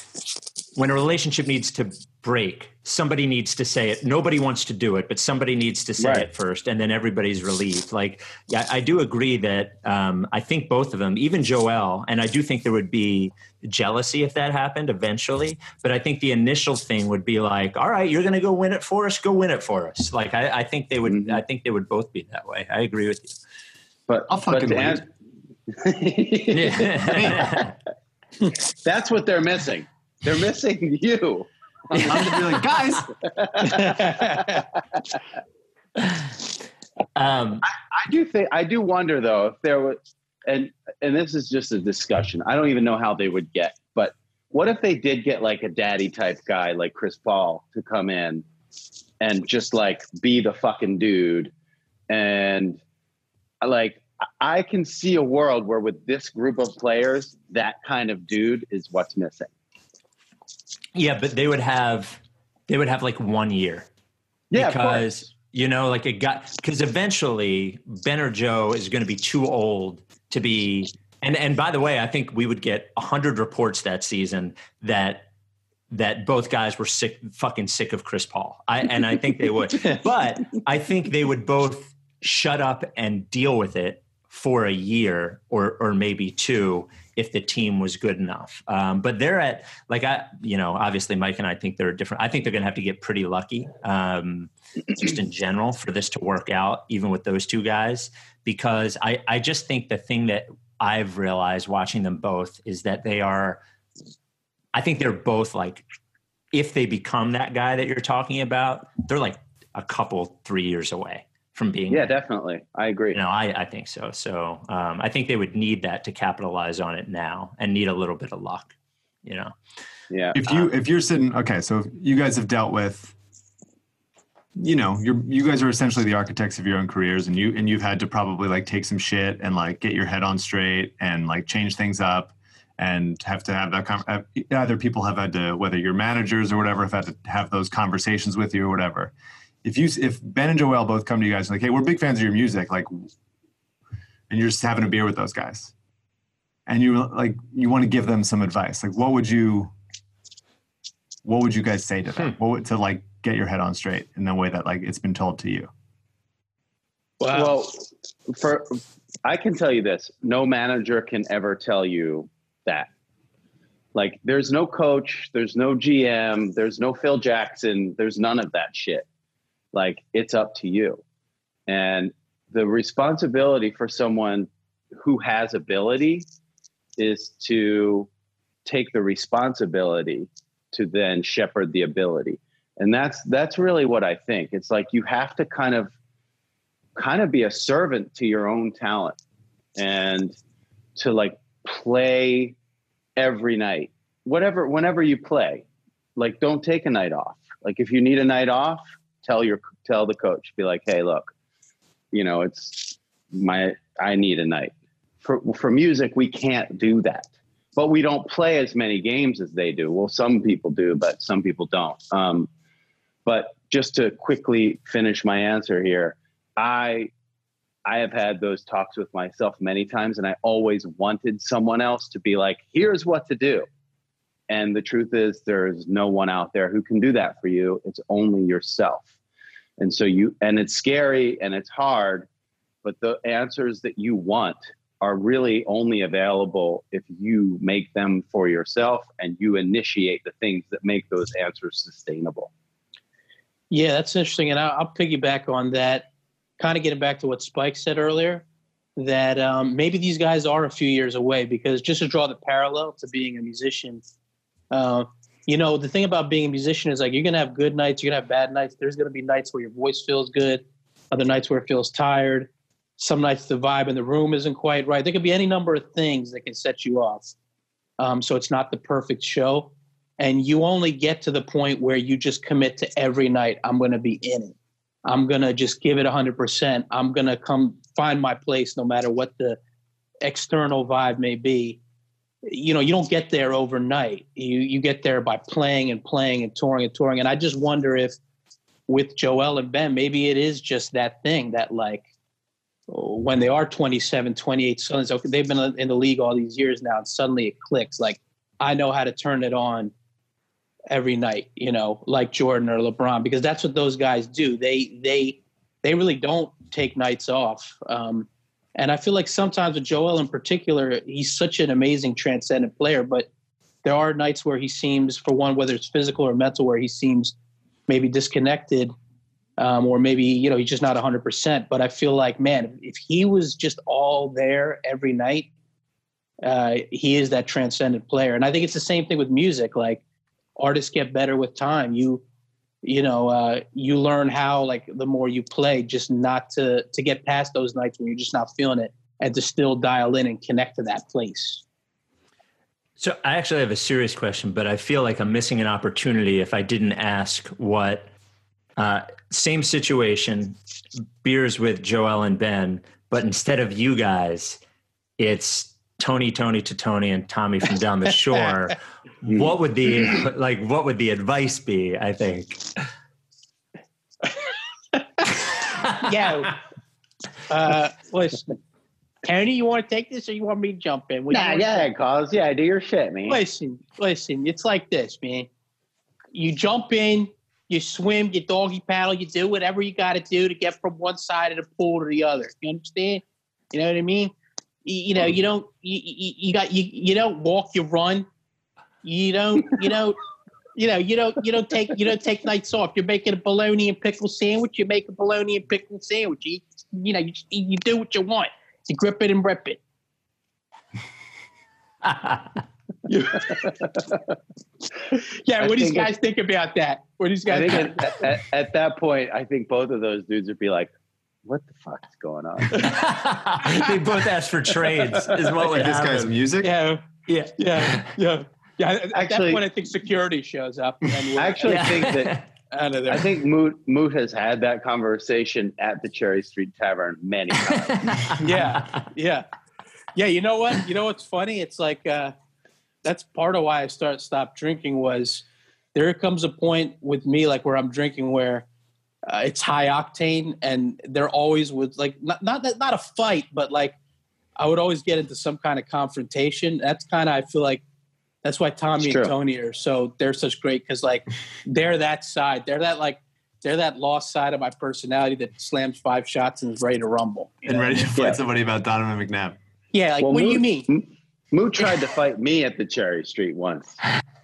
when a relationship needs to break, somebody needs to say it. Nobody wants to do it, but somebody needs to say right. it first, and then everybody's relieved. Like, yeah, I do agree that um, I think both of them, even Joel, and I do think there would be jealousy if that happened eventually. But I think the initial thing would be like, all right, you're going to go win it for us. Go win it for us. Like, I, I think they would. Mm-hmm. I think they would both be that way. I agree with you. But I'll fucking but yeah. That's what they're missing. They're missing you. I'm just like, guys. um, I, I do think I do wonder though if there was, and and this is just a discussion. I don't even know how they would get, but what if they did get like a daddy type guy like Chris Paul to come in and just like be the fucking dude and like I can see a world where with this group of players, that kind of dude is what's missing. Yeah, but they would have they would have like one year. Yeah, because you know, like it got because eventually Ben or Joe is going to be too old to be. And and by the way, I think we would get hundred reports that season that that both guys were sick, fucking sick of Chris Paul. I and I think they would, but I think they would both shut up and deal with it for a year or or maybe two if the team was good enough. Um, but they're at like I, you know, obviously Mike and I think they're different. I think they're going to have to get pretty lucky, um, just in general, for this to work out, even with those two guys. Because I, I just think the thing that I've realized watching them both is that they are. I think they're both like, if they become that guy that you're talking about, they're like a couple three years away from being yeah definitely. I agree. You know i, I think so. So um, i think they would need that to capitalize on it now and need a little bit of luck you know? Yeah. If you um, if you're sitting okay so you guys have dealt with you know you're you guys are essentially the architects of your own careers and you and you've had to probably like take some shit and like get your head on straight and like change things up and have to have that com- uh, either people have had to whether you're managers or whatever have had to have those conversations with you or whatever if you if Ben and Joel both come to you guys and like, hey, we're big fans of your music, like, and you're just having a beer with those guys, and you like you want to give them some advice, like what would you what would you guys say to them? Hmm. What would, to like get your head on straight in the way that like it's been told to you? Wow. Well, for I can tell you this: no manager can ever tell you that. Like, there's no coach, there's no GM, there's no Phil Jackson, there's none of that shit. Like, it's up to you, and the responsibility for someone who has ability is to take the responsibility to then shepherd the ability. And that's that's really what i think. It's like you have to kind of kind of be a servant to your own talent and to like play every night. Whatever whenever you play like don't take a night off. Like if you need a night off tell your tell the coach be like hey look you know it's my i need a night. For for music we can't do that but we don't play as many games as they do. Well some people do but some people don't. Um, but just to quickly finish my answer here i i have had those talks with myself many times and i always wanted someone else to be like here's what to do and the truth is there's no one out there who can do that for you it's only yourself and so you and it's scary and it's hard but the answers that you want are really only available if you make them for yourself and you initiate the things that make those answers sustainable. Yeah, that's interesting. And I'll, I'll piggyback on that, kind of getting back to what Spike said earlier, that um, maybe these guys are a few years away because just to draw the parallel to being a musician, uh, you know, the thing about being a musician is like you're to have good nights, you're to have bad nights. There's to be nights where your voice feels good, other nights where it feels tired some nights the vibe in the room isn't quite right. There could be any number of things that can set you off. Um, so it's not the perfect show. And you only get to the point where you just commit to every night, I'm to be in it. I'm to just give it 100%. I'm to come find my place no matter what the external vibe may be. You know, you don't get there overnight. You you get there by playing and playing and touring and touring. And I just wonder if with Joel and Ben, maybe it is just that thing that like when they are 27, 28, suddenly okay, they've been in the league all these years now, and suddenly it clicks. Like I know how to turn it on every night, you know, like Jordan or LeBron, because that's what those guys do. They they they really don't take nights off. Um, and I feel like sometimes with Joel in particular, he's such an amazing transcendent player, but there are nights where he seems, for one, whether it's physical or mental, where he seems maybe disconnected um, or maybe you know he's just not 100% but i feel like man if he was just all there every night uh, he is that transcendent player. And i think it's the same thing with music. Like artists get better with time. You you know uh, you learn how like the more you play just not to to get past those nights when you're just not feeling it and to still dial in and connect to that place so i actually have a serious question but i feel like i'm missing an opportunity if i didn't ask what uh, same situation, beers with Joel and Ben, but instead of you guys, it's Tony, Tony Tatone, and Tommy from down the shore. What would the like? What would the advice be? I think. yeah. Uh, listen, Tony, you want to take this, or you want me to jump in? What nah, yeah, cause yeah, do your shit, man. Listen, listen, it's like this, man. You jump in, you swim, you doggy paddle, you do whatever you got to do to get from one side of the pool to the other. You understand? You know what I mean? You, you know, you don't you, you, you got you you don't walk, you run. You don't you don't you know you don't you don't take you don't take nights off. You're making a bologna and pickle sandwich. You make a bologna and pickle sandwich. You, you know you, you do what you want. You grip it and rip it. yeah, what do you guys think about that? What do you guys think? At, at, at, that point, I think both of those dudes would be like, "What the fuck is going on?" they both asked for trades. Is what would this happen. guy's music? Yeah, yeah, yeah, yeah. Yeah, at Actually, that point, I think security shows up. I actually yeah. think that I think Moot Moot has had that conversation at the Cherry Street Tavern many times. yeah, yeah, yeah. You know what? You know what's funny? It's like uh, that's part of why I start stopped drinking was there comes a point with me like where I'm drinking where uh, it's high octane and there always was like not not not a fight but like I would always get into some kind of confrontation. That's kind of I feel like that's why Tommy and. Tony are so they're such great because like they're that side. They're that like they're that lost side of my personality that slams five shots and is ready to rumble. and know? ready to fight Yeah. somebody about Donovan McNabb. Yeah, like Well, what do you mean? Moot tried to fight me at the Cherry Street once.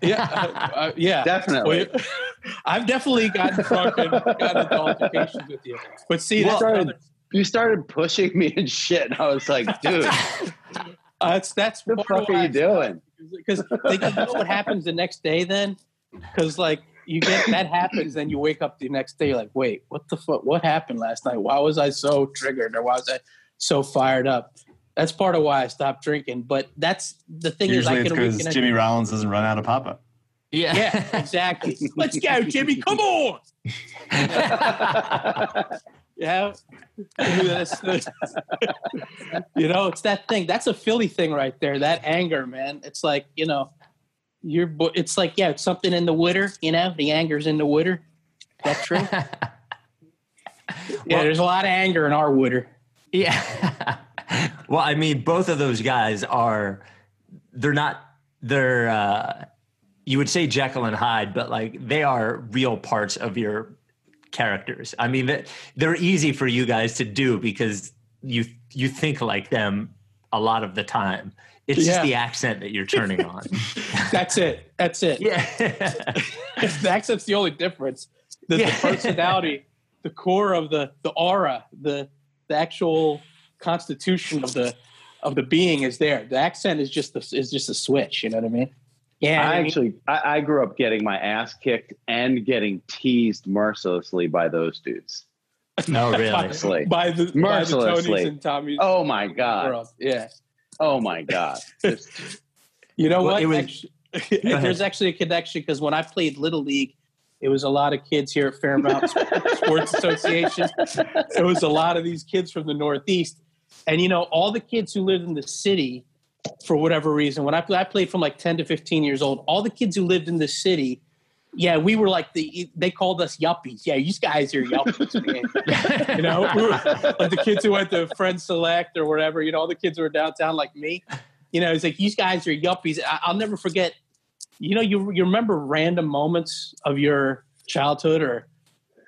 Yeah, uh, uh, yeah. Definitely. Well, I've definitely gotten drunk and gotten into altercations with you. But see, You that's started, another- you started pushing me and shit. And I was like, dude, what uh, that's that's the fuck are you doing? because think you know what happens the next day then because like you get that happens then you wake up the next day like wait what the fuck what happened last night why was i so triggered or why was i so fired up that's part of why i stopped drinking but that's the thing Usually is it's i can because reconnect- Jimmy Rollins doesn't run out of pop-up. Yeah. yeah exactly let's go jimmy come on yeah. You know it's that thing. That's a philly thing right there that anger man. It's like you know you're it's like yeah it's something in the water you know the anger's in the water that's true? Yeah there's a lot of anger in our water Yeah. well, I mean, both of those guys are, they're not, they're, uh, you would say Jekyll and Hyde, but like they are real parts of your characters. I mean, they- they're easy for you guys to do because you, you think like them a lot of the time. It's Yeah. just the accent that you're turning on. that's it that's it yeah. the accent's the only difference. The, the personality, the core of the the aura, the the actual constitution of the of the being is there. The accent is just the, is just a switch. You know what I mean? Yeah. I I mean, actually, I, I grew up getting my ass kicked and getting teased mercilessly by those dudes. Oh, really? Honestly. by the by the Tonys and Tommys. Oh my God. world. Yeah. Oh my God. Just- You know Well, what? was- Actu- ahead. there's actually a connection because when I played Little League, it was a lot of kids here at Fairmount Sports Association. It was a lot of these kids from the Northeast. And, you know, all the kids who lived in the city, for whatever reason, when I, I played from like 10 to 15 years old, all the kids who lived in the city, yeah, we were like the, they called us yuppies. Yeah, you guys are yuppies, man. you know, we were, like the kids who went to Friends Select or whatever, you know, all the kids who were downtown like me. You know, it's like these guys are yuppies. I, I'll never forget. You know, you you remember random moments of your childhood or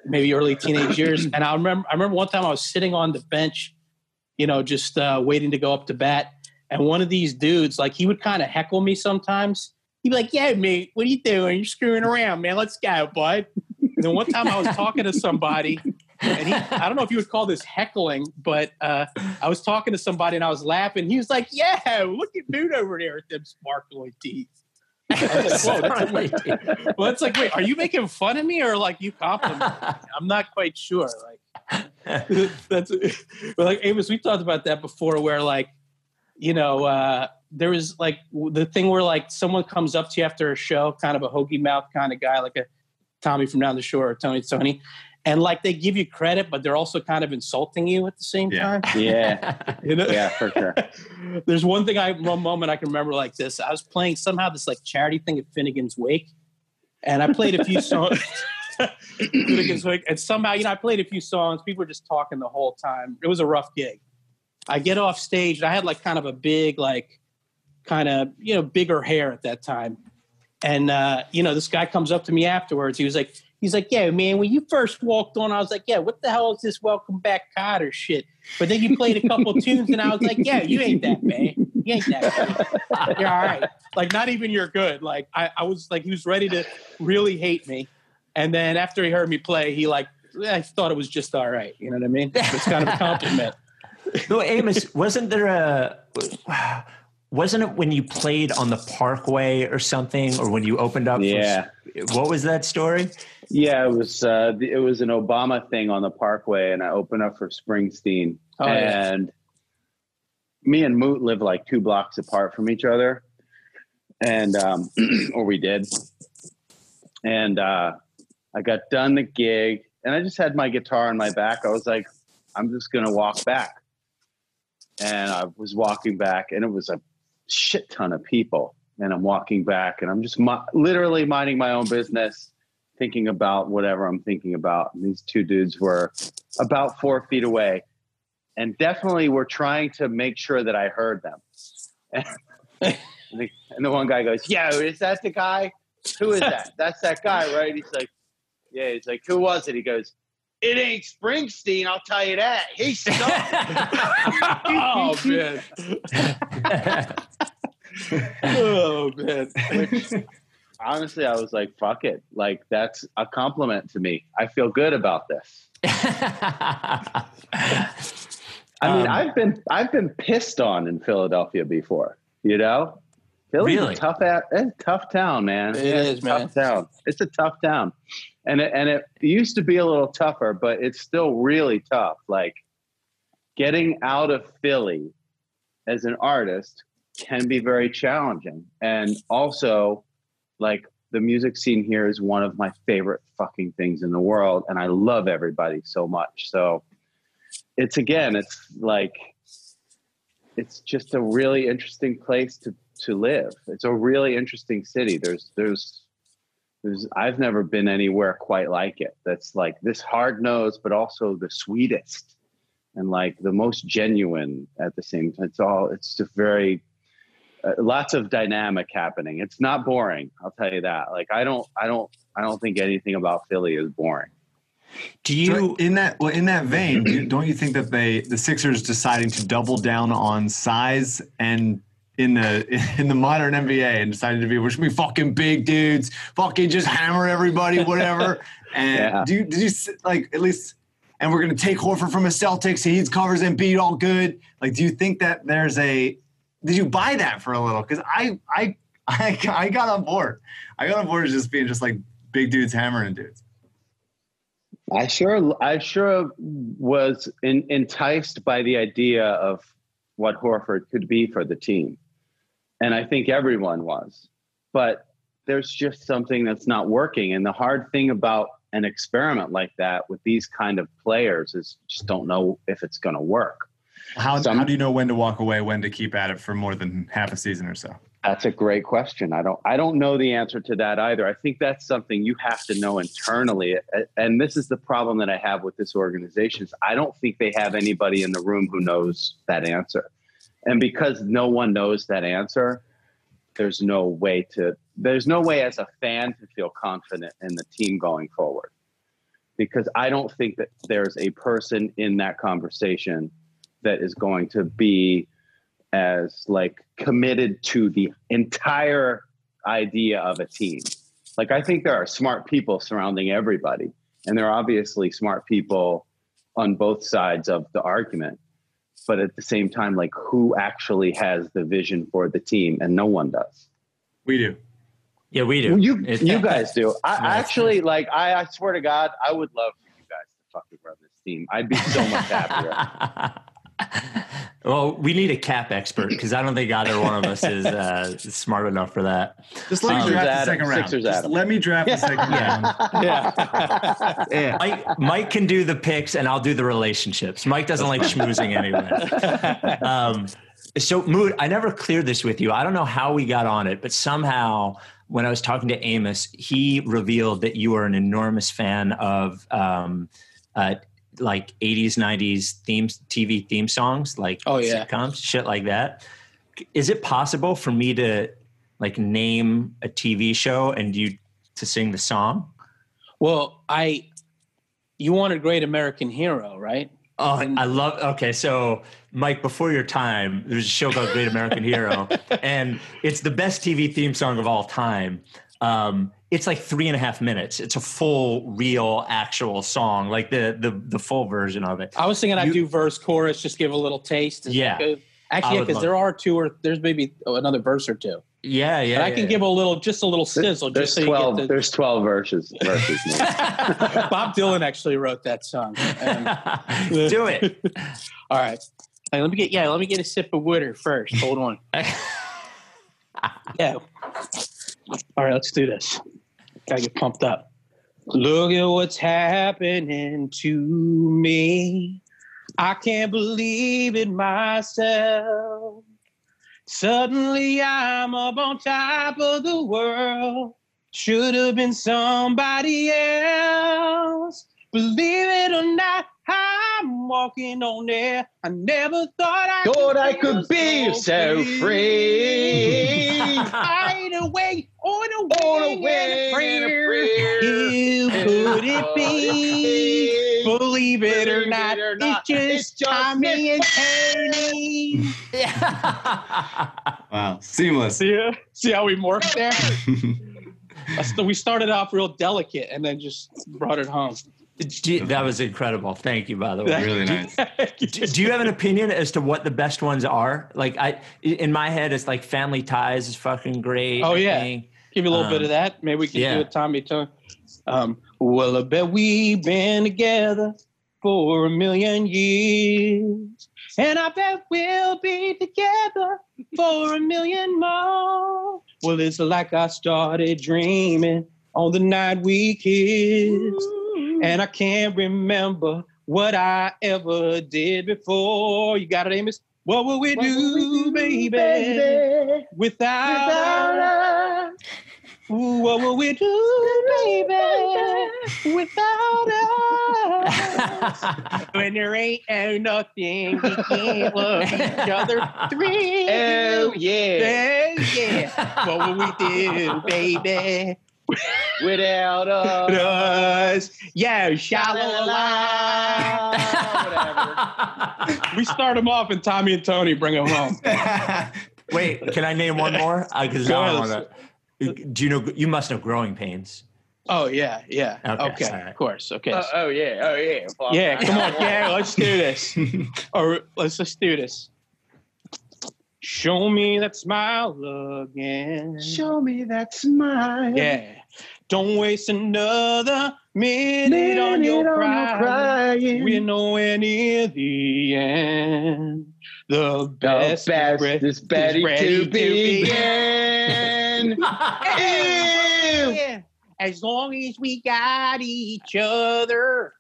maybe early teenage years. And I remember, I remember one time I was sitting on the bench, you know, just uh, waiting to go up to bat, and one of these dudes, like, he would kind of heckle me sometimes. He'd be like, "Yeah, mate, what are you doing? You're screwing around, man. Let's go, bud." And then one time I was talking to somebody, and he, I don't know if you would call this heckling, but uh, I was talking to somebody and I was laughing. He was like, "Yeah, look at dude over there with them sparkly teeth." Like, Whoa, that's like, well, it's like, wait, are you making fun of me or like you complimenting me? I'm not quite sure. Like, that's but like Amos, we talked about that before, where like, you know, uh, there was like the thing where like someone comes up to you after a show, kind of a hokey mouth kind of guy, like a Tommy from down the shore or Tony Tony, and like they give you credit, but they're also kind of insulting you at the same Yeah. time. yeah. You know? Yeah, for sure. There's one thing I one moment I can remember like this. I was playing somehow this like charity thing at Finnegan's Wake, and I played a few songs. Finnegan's Wake, and somehow you know I played a few songs. People were just talking the whole time. It was a rough gig. I get off stage and I had like kind of a big like kind of you know bigger hair at that time, and uh, you know this guy comes up to me afterwards. He was like. He's like, yeah, man. When you first walked on, I was like, yeah, what the hell is this Welcome Back Kotter shit? But then you played a couple tunes, and I was like, yeah, you ain't that man. You ain't that bad. You're all right. Like, not even you're good. Like, I, I was like, he was ready to really hate me. And then after he heard me play, he like, I thought it was just all right. You know what I mean? It's kind of a compliment. No, Amos, wasn't there a wasn't it when you played on the Parkway or something, or when you opened up? for- Yeah. what was that story? Yeah, it was uh, it was an Obama thing on the Parkway, and I opened up for Springsteen. Oh, yeah. and me and Moot live like two blocks apart from each other, and um, or we did. And uh, I got done the gig, and I just had my guitar on my back. I was like, I'm just gonna walk back, and I was walking back, and it was a shit ton of people, and I'm walking back, and I'm just mi- literally minding my own business thinking about whatever I'm thinking about. And these two dudes were about four feet away. and definitely were trying to make sure that I heard them. and, the, and the one guy goes, "Yeah, is that the guy? Who is that? That's that guy, right?" He's like, "Yeah." He's like, "Who was it?" He goes, "It ain't Springsteen, I'll tell you that. He sucked." oh man. oh man. Which, honestly, I was like, "Fuck it!" Like that's a compliment to me. I feel good about this. I mean, Um, I've been I've been pissed on in Philadelphia before. You know, Philly's Really? a tough at, it's a tough town, man. It it's is, a tough man. town. It's a tough town, and it, and it used to be a little tougher, but it's still really tough. Like getting out of Philly as an artist can be very challenging, and also like the music scene here is one of my favorite fucking things in the world, and I love everybody so much. So it's again, it's like it's just a really interesting place to to live. It's a really interesting city. There's there's there's I've never been anywhere quite like it. That's like this hard nosed, but also the sweetest and like the most genuine at the same time. It's all it's just very uh, lots of dynamic happening. It's not boring. I'll tell you that. Like I don't I don't I don't think anything about Philly is boring. Do So you? in that well, in that vein, do- don't you think that they the Sixers deciding to double down on size and in the in the modern NBA and decided to be we're just be fucking big dudes, fucking just hammer everybody, whatever. And Yeah. do you did you like at least and we're gonna take Horford from a Celtics, he covers and beat all good. Like, do you think that there's a did you buy that for a little? Because I I I I got on board. I got on board as just being just like big dudes hammering dudes. I sure, I sure was in, enticed by the idea of what Horford could be for the team, and I think everyone was. But there's just something that's not working, and the hard thing about an experiment like that with these kind of players is just don't know if it's going to work. How, Some- how do you know when to walk away, when to keep at it for more than half a season or so? That's a great question. I don't I don't know the answer to that either. I think that's something you have to know internally. And this is the problem that I have with this organization is I don't think they have anybody in the room who knows that answer. And because no one knows that answer, there's no way to there's no way as a fan to feel confident in the team going forward. Because I don't think that there's a person in that conversation that is going to be as like committed to the entire idea of a team. Like I think there are smart people surrounding everybody, and there are obviously smart people on both sides of the argument. But at the same time, like who actually has the vision for the team, and no one does. We do. Yeah, we do. You It- you guys do. I, I Yes. actually like. I, I swear to God, I would love for you guys to fucking run this team. I'd be so much happier. well, we need a cap expert because I don't think either one of us is uh, smart enough for that. Just let me Sixers draft the second round. Sixers Just Adam. let me draft the second round. Yeah. Yeah. Mike, Mike can do the picks and I'll do the relationships. Mike doesn't like schmoozing anyway. Um, so, Moot, I never cleared this with you. I don't know how we got on it, but somehow when I was talking to Amos, he revealed that you are an enormous fan of um, uh, like 80s, 90s themes, TV theme songs, like Oh, yeah. sitcoms, shit like that. Is it possible for me to like name a TV show and you to sing the song? Well, I you want a Great American Hero, right? Oh, I love. Okay, so Mike, before your time, there's a show called Great American Hero, and it's the best TV theme song of all time. Um, it's like three and a half minutes. It's a full, real, actual song, like the the the full version of it. I was thinking I'd do verse chorus, just give a little taste. Is Yeah. good? Actually, because love there are two or there's maybe another verse or two. Yeah, yeah. But I can yeah, give a little, just a little sizzle, There's just so twelve. you get There's twelve verses. Verses. Bob Dylan actually wrote that song. Um, do it. all right, Hey, let me get yeah, let me get a sip of water first. Hold on. Yeah. All right, let's do this. Gotta get pumped up. Look at what's happening to me. I can't believe it myself. Suddenly I'm up on top of the world. Should have been somebody else. Believe it or not, I I'm walking on air. I never thought I Thought I could be so free. Hide away on a wing, On a and a wing and a prayer. prayer. Who could it be? Believe it or Believe it not, or it's just it's just Tommy and me. Tony. Wow, seamless. See, ya? see how we morphed there? That's the- we started off real delicate and then just brought it home. Gee, that was incredible. Thank you, by the way. really nice. Do, do you have an opinion as to what the best ones are? Like I, in my head, it's like Family Ties is fucking great. Oh, I yeah. Give you a little Um, bit of that. Maybe we can yeah. do a Tommy Tone. Um, well, I bet we've been together for a million years. And I bet we'll be together for a million more. Well, it's like I started dreaming on the night we kissed. And I can't remember what I ever did before. You got it, Amos? What will we, do, baby, without, us? Ooh, what will we do, baby, without us? when there ain't no nothing, we can't love each other three. Oh yeah. Yeah, yeah. What will we do, baby? Without us. Us. Yo, shallow Whatever. We start them off and Tommy and Tony bring them home. Wait, can I name one more? Uh, because Go I want to. Do you know? You must know Growing Pains. Oh yeah, yeah. Okay, Okay, all right. of course. Okay. Oh, oh yeah. Oh yeah. Fuck. yeah, come on. Yeah, let's do this. or let's just do this. Show me that smile again. Show me that smile. Yeah. Don't waste another minute, Minute on your on crying. crying. We're nowhere near the end. The the best, best re- is ready, ready to begin. Ew. Yeah. As long as we got each other.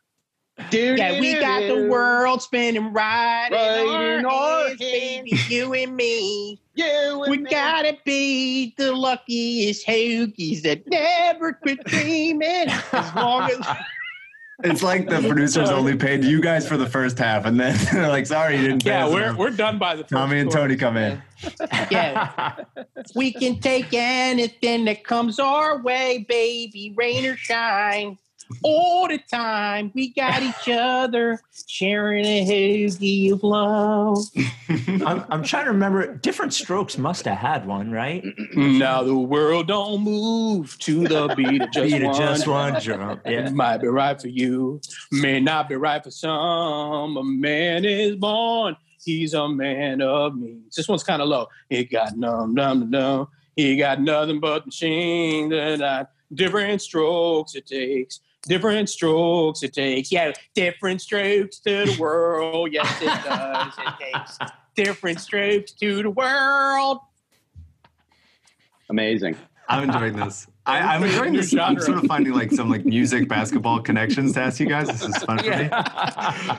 Dude, Yeah, we got the world spinning right, Right in in our our hands, baby, you and me. You and We me. gotta be the luckiest hoagies that never quit dreaming. As long as It's like the producers only paid you guys for the first half, and then they're like, "Sorry, you didn't pay yeah, we're enough." we're done by the first Tommy and chorus, Tony come in. Yeah, we can take anything that comes our way, baby, rain or shine. All the time, we got each other sharing a hoagie of love. I'm, I'm trying to remember. Different Strokes must have had one, right? Now the world don't move to the beat of just Beat of one. just one drum. It might be right for you, may not be right for some. A man is born, he's a man of means. This one's kind of low. He got numb, numb, numb. He got nothing but machine that different strokes it takes. Different strokes it takes. Yeah, different strokes to the world. Yes, it does. It takes different strokes to the world. Amazing. I'm enjoying this. I, I'm enjoying this. I'm sort of finding like some like music basketball connections to ask you guys. This is fun for me.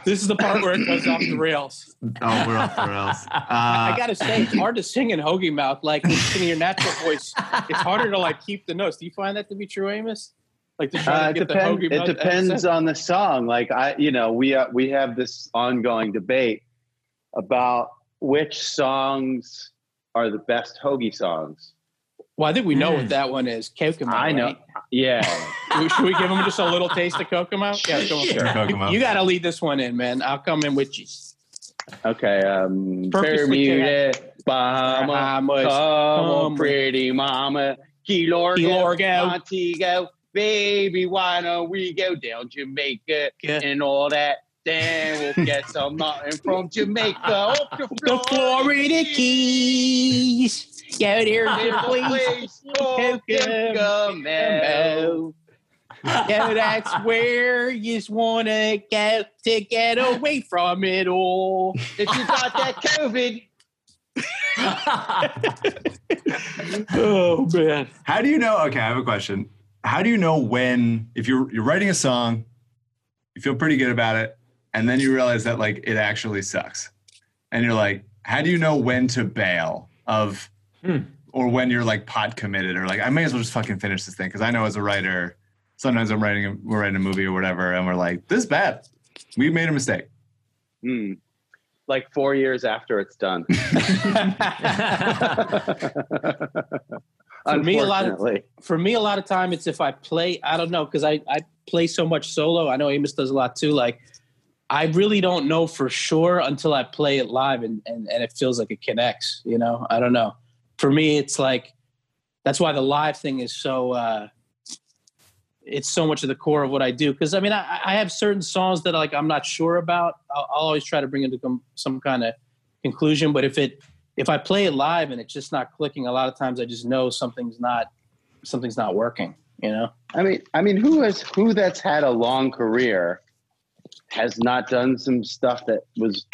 This is the part where it goes off the rails. Oh, we're off the rails. I Uh, gotta say, it's hard to sing in hoagie mouth. Like in your natural voice, it's harder to like keep the notes. Do you find that to be true, Amos? Like to try Uh, to it, get the depend, hoagie it depends accent? on the song. Like I, you know, we uh, we have this ongoing debate about which songs are the best hoagie songs. Well, I think we know Mm. what that one is. Kokomo. I know. right? Yeah. Should we- give them just a little taste of Kokomo? Yeah, come. Sure, Kokomo. You, you got to lead this one in, man. I'll come in with you. Okay. Um, Purposely Bermuda, Bahama, Bahamas, come on, come. pretty mama, Key Largo, Key Largo. Montego, baby, why don't we go down Jamaica Yeah. and all that? Then we'll get some nothing from Jamaica up to The Florida Keys. Go there, There's there, please. place called Kokomo. Yeah, that's where you just want to get to get away from it all. If you got that COVID, Oh man. How do you know? Okay, I have a question. How do you know when if you're you're writing a song, you feel pretty good about it, and then you realize that like it actually sucks, and you're like, how do you know when to bail of, Hmm. or when you're like pot committed, or like I may as well just fucking finish this thing because I know as a writer, sometimes I'm writing a, we're writing a movie or whatever, and we're like, this is bad, we made a mistake. Hmm. Like four years after it's done. For me, a lot of- for me, a lot of time it's if I play, I don't know, because I, I play so much solo. I know Amos does a lot too. Like, I really don't know for sure until I play it live and, and, and it feels like it connects, you know? I don't know. For me, it's like, that's why the live thing is so, uh, it's so much of the core of what I do. Cause I mean, I, I have certain songs that like, I'm not sure about. I'll, I'll always try to bring it to com- some kind of conclusion. But if it, if I play it live and it's just not clicking, a lot of times I just know something's not, something's not working, you know? I mean, I mean, who has who that's had a long career has not done some stuff that was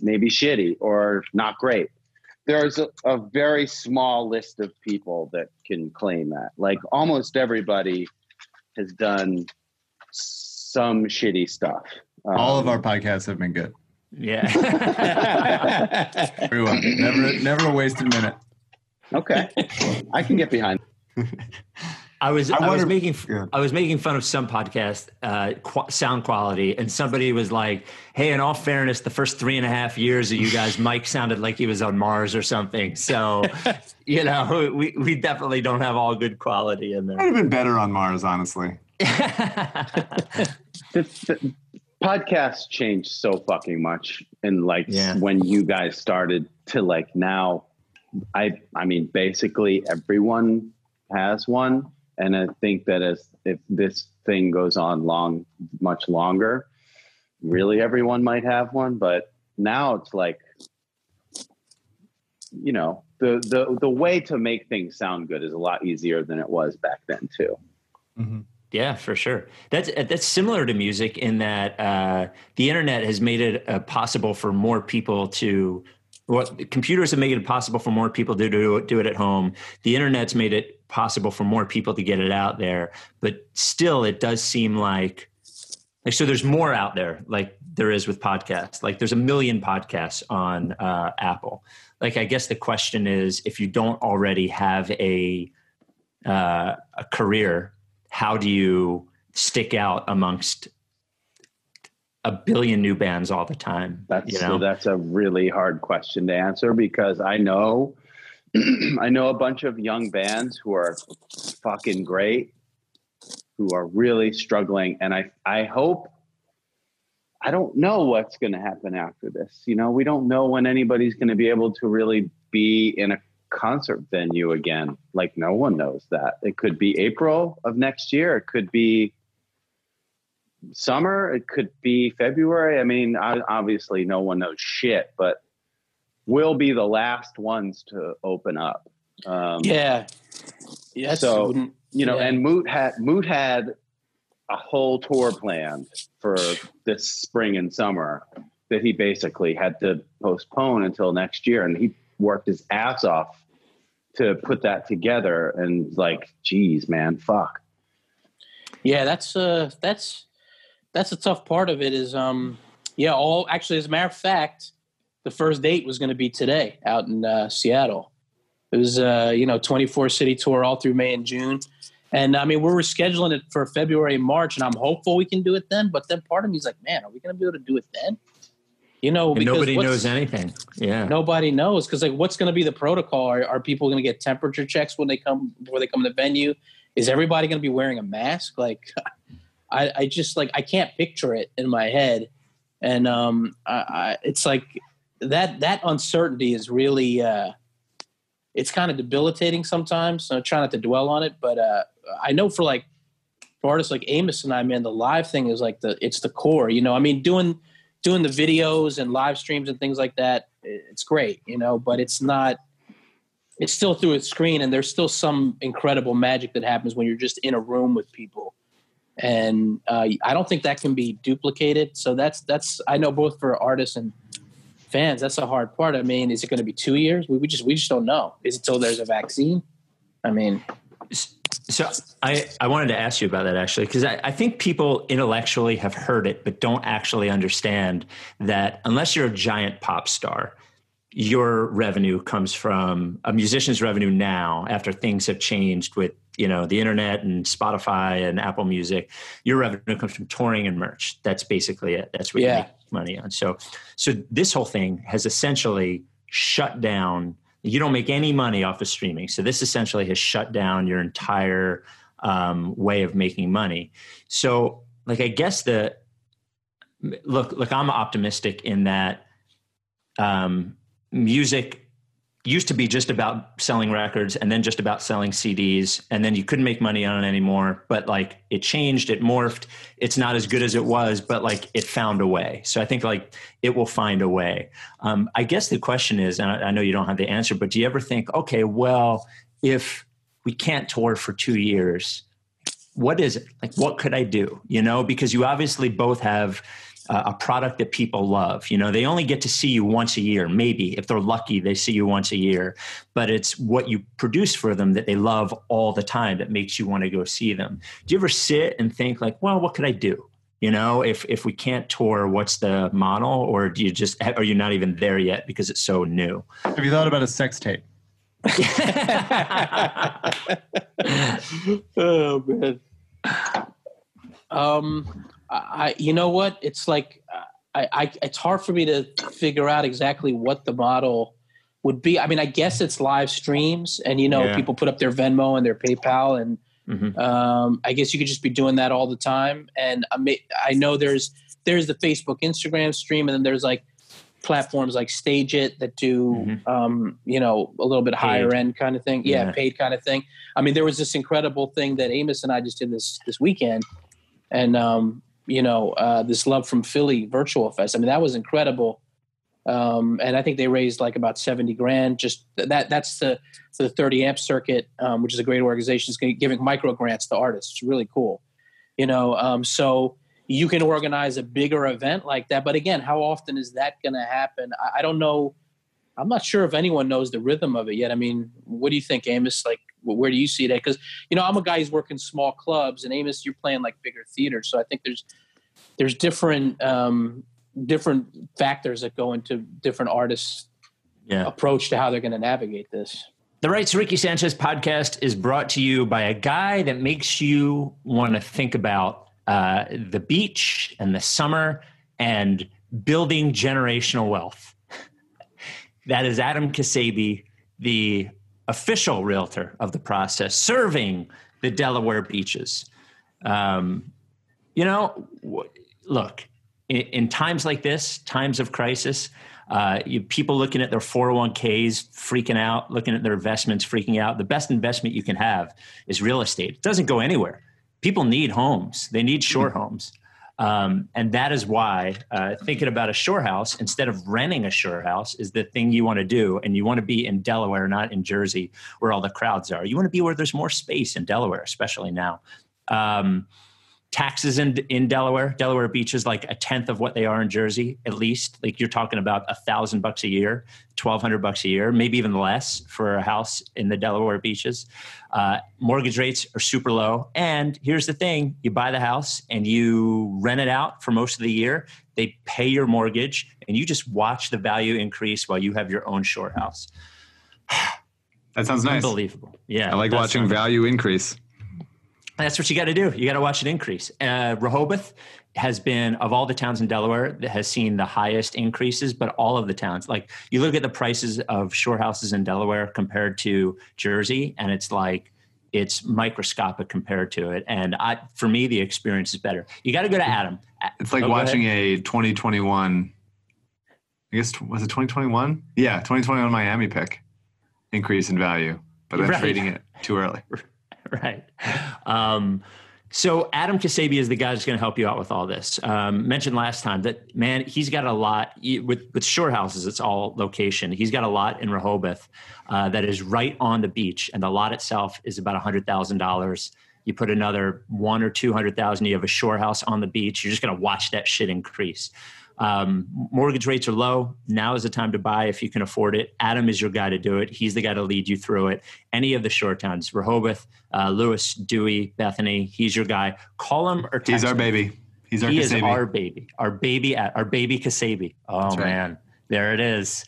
maybe shitty or not great. There's a, a very small list of people that can claim that. Like almost everybody has done some shitty stuff. All of Um, our podcasts have been good. Yeah. Very well. Never, never a wasted minute. Okay, I can get behind. I was I I, was making yeah. I was making fun of some podcast uh, qu- sound quality, and somebody was like, "Hey, in all fairness, the first three and a half years of you guys, Mike sounded like he was on Mars or something." So, you know, we we definitely don't have all good quality in there. Might there. have been better on Mars, honestly. The, the podcasts changed so fucking much, and like Yeah. when you guys started to like now, I I mean, basically everyone has one, and I think that as if this thing goes on long, much longer, really everyone might have one. But now it's like, you know, the the the way to make things sound good is a lot easier than it was back then too. Mm-hmm. Yeah, for sure. That's that's similar to music in that uh, the internet has made it uh, possible for more people to. What computers have made it possible for more people to do do it at home. The internet's made it possible for more people to get it out there. But still, it does seem like like so. There's more out there, like there is with podcasts. Like there's a million podcasts on uh, Apple. Like I guess the question is, if you don't already have a uh, a career how do you stick out amongst a billion new bands all the time? That's you know, that's a really hard question to answer because I know I know a bunch of young bands who are fucking great, who are really struggling, and I I hope I don't know what's going to happen after this. You know, we don't know when anybody's going to be able to really be in a concert venue again. Like no one knows that. It could be April of next year. It could be summer. It could be February. I mean, I, obviously, no one knows shit, but we'll be the last ones to open up. Um, Yeah. Yeah. So- wouldn't- you know, Yeah. and Moot had Moot had a whole tour planned for this spring and summer that he basically had to postpone until next year, and he worked his ass off to put that together. And like, geez, man, fuck. Yeah, that's uh that's that's a tough part of it is um yeah, all actually as a matter of fact, the first date was gonna be today out in uh, Seattle. It was uh, you know, twenty four city tour all through May and June. And I mean we're scheduling it for February and March and I'm hopeful we can do it then, but then part of me is like, man, are we gonna be able to do it then? You know, nobody knows anything. Yeah. Nobody knows because like, what's going to be the protocol? Are, are people going to get temperature checks when they come before they come to the venue? Is everybody going to be wearing a mask? Like, I, I just like I can't picture it in my head, and um, I, I, it's like that that uncertainty is really uh, it's kind of debilitating sometimes. So I try not to dwell on it, but uh, I know for like for artists like Amos and I, man, the live thing is like the it's the core. You know, I mean, doing doing the videos and live streams and things like that, it's great, you know, but it's not, it's still through a screen and there's still some incredible magic that happens when you're just in a room with people. And uh, I don't think that can be duplicated. So that's, that's, I know both for artists and fans, that's a hard part. I mean, is it going to be two years? We, we just, we just don't know. Is it till there's a vaccine? I mean, So I, I wanted to ask you about that actually, because I, I think people intellectually have heard it, but don't actually understand that unless you're a giant pop star, your revenue comes from a musician's revenue now after things have changed with you know the internet and spotify and apple music. Your revenue comes from touring and merch. That's basically it. That's what yeah. you make money on. So so this whole thing has essentially shut down you don't make any money off of streaming. So this essentially has shut down your entire um, way of making money. So like i guess the look look i'm optimistic in that um, music used to be just about selling records and then just about selling CDs and then you couldn't make money on it anymore but like it changed it morphed. It's not as good as it was but like it found a way. So I think like it will find a way. Um, I guess the question is and I, I know you don't have the answer but do you ever think okay well if we can't tour for two years what is it? Like what could I do? You know because you obviously both have a product that people love. You know, they only get to see you once a year, maybe if they're lucky, they see you once a year. But it's what you produce for them that they love all the time that makes you want to go see them. Do you ever sit and think like, well, what could I do? You know, if if we can't tour, what's the model? Or do you just are you not even there yet because it's so new? Have you thought about a sex tape? oh man. Um, I, you know what? It's like I, I, it's hard for me to figure out exactly what the model would be. I mean, I guess it's live streams, and you know, yeah. people put up their Venmo and their PayPal, and mm-hmm. um, I guess you could just be doing that all the time. And I, may, I know there's there's the Facebook, Instagram stream, and then there's like platforms like Stage It that do mm-hmm. um, you know a little bit paid. higher end kind of thing. Yeah, yeah, paid kind of thing. I mean, there was this incredible thing that Amos and I just did this this weekend, and um, you know, uh, this Love from Philly virtual fest. I mean, that was incredible. Um, and I think they raised like about 70 grand. Just that that's the, the 30 amp circuit, um, which is a great organization. It's giving micro grants to artists. It's really cool. You know, um, so you can organize a bigger event like that. But again, how often is that going to happen? I, I don't know. I'm not sure if anyone knows the rhythm of it yet. I mean, what do you think, Amos? Like, where do you see that? Because you know, I'm a guy who's working small clubs, and Amos, you're playing like bigger theaters. So I think there's there's different um, different factors that go into different artists' yeah. approach to how they're going to navigate this. The Rights Ricky Sanchez podcast is brought to you by a guy that makes you want to think about uh, the beach and the summer and building generational wealth. That is Adam Kasabi, the official realtor of the process, serving the Delaware beaches. Um, you know, look, in, in, times like this, times of crisis, uh, you, people looking at their 401ks freaking out, looking at their investments freaking out. The best investment you can have is real estate. It doesn't go anywhere. People need homes. They need shore mm-hmm. homes. Um, and that is why uh, thinking about a shore house instead of renting a shore house is the thing you want to do. And you want to be in Delaware, not in Jersey, where all the crowds are. You want to be where there's more space in Delaware, especially now. Um, taxes in in Delaware. Delaware Beach is like a tenth of what they are in Jersey, at least. Like you're talking about a thousand bucks a year, twelve hundred bucks a year, maybe even less for a house in the Delaware beaches. Uh, mortgage rates are super low, and here's the thing: you buy the house and you rent it out for most of the year. They pay your mortgage, and you just watch the value increase while you have your own shore house. That sounds nice. Unbelievable. Yeah, I like watching value increase that's what you got to do. You got to watch it increase. Uh, Rehoboth has been of all the towns in Delaware that has seen the highest increases, but all of the towns, like you look at the prices of shore houses in Delaware compared to Jersey, and it's like it's microscopic compared to it. And I, for me, the experience is better. You got to go to Adam. It's like oh, watching a 2021. I guess was it 2021? Yeah, 2021 Miami pick increase in value, but I'm right. trading it too early. right. Um, so Adam Kasabi is the guy that's going to help you out with all this. Um, mentioned last time that man, he's got a lot with with shore houses. It's all location. He's got a lot in Rehoboth uh, that is right on the beach, and the lot itself is about a hundred thousand dollars. You put another one or two hundred thousand. You have a shore house on the beach. You're just going to watch that shit increase. Um, mortgage rates are low. Now is the time to buy if you can afford it. Adam is your guy to do it. He's the guy to lead you through it. Any of the short towns, Rehoboth, uh, Lewes, Dewey, Bethany, he's your guy. Call him or text He's our him. baby. He's our he Kasabi. is our baby. Our baby at our baby Kasabi. Oh right. man, there it is.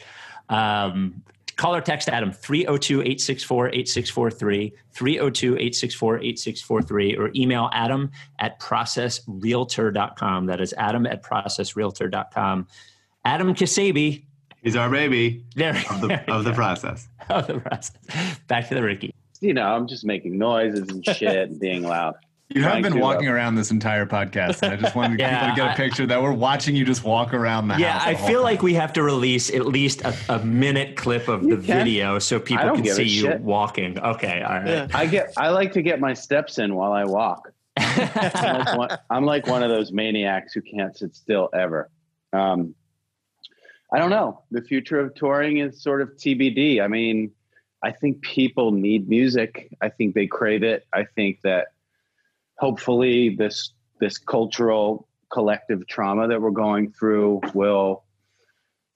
Um, call or text Adam 302 864 8643, 302 864 8643, or email Adam at processrealtor.com. That is Adam at processrealtor.com. Adam Kasabi. He's our baby. There, of the, there of the process. Of the process. Back to the Ricky. You know, I'm just making noises and shit and being loud. You have been walking uh, around this entire podcast, and I just wanted Yeah, people to get a picture that we're watching you just walk around the Yeah, house. Yeah, I feel time. like we have to release at least a, a minute clip of You the can. video so people can see you shit. walking. Okay, all right. Yeah. I get. I like to get my steps in while I walk. I'm like one, I'm like one of those maniacs who can't sit still ever. Um, I don't know. The future of touring is sort of TBD. I mean, I think people need music. I think they crave it. I think that hopefully this this cultural collective trauma that we're going through will,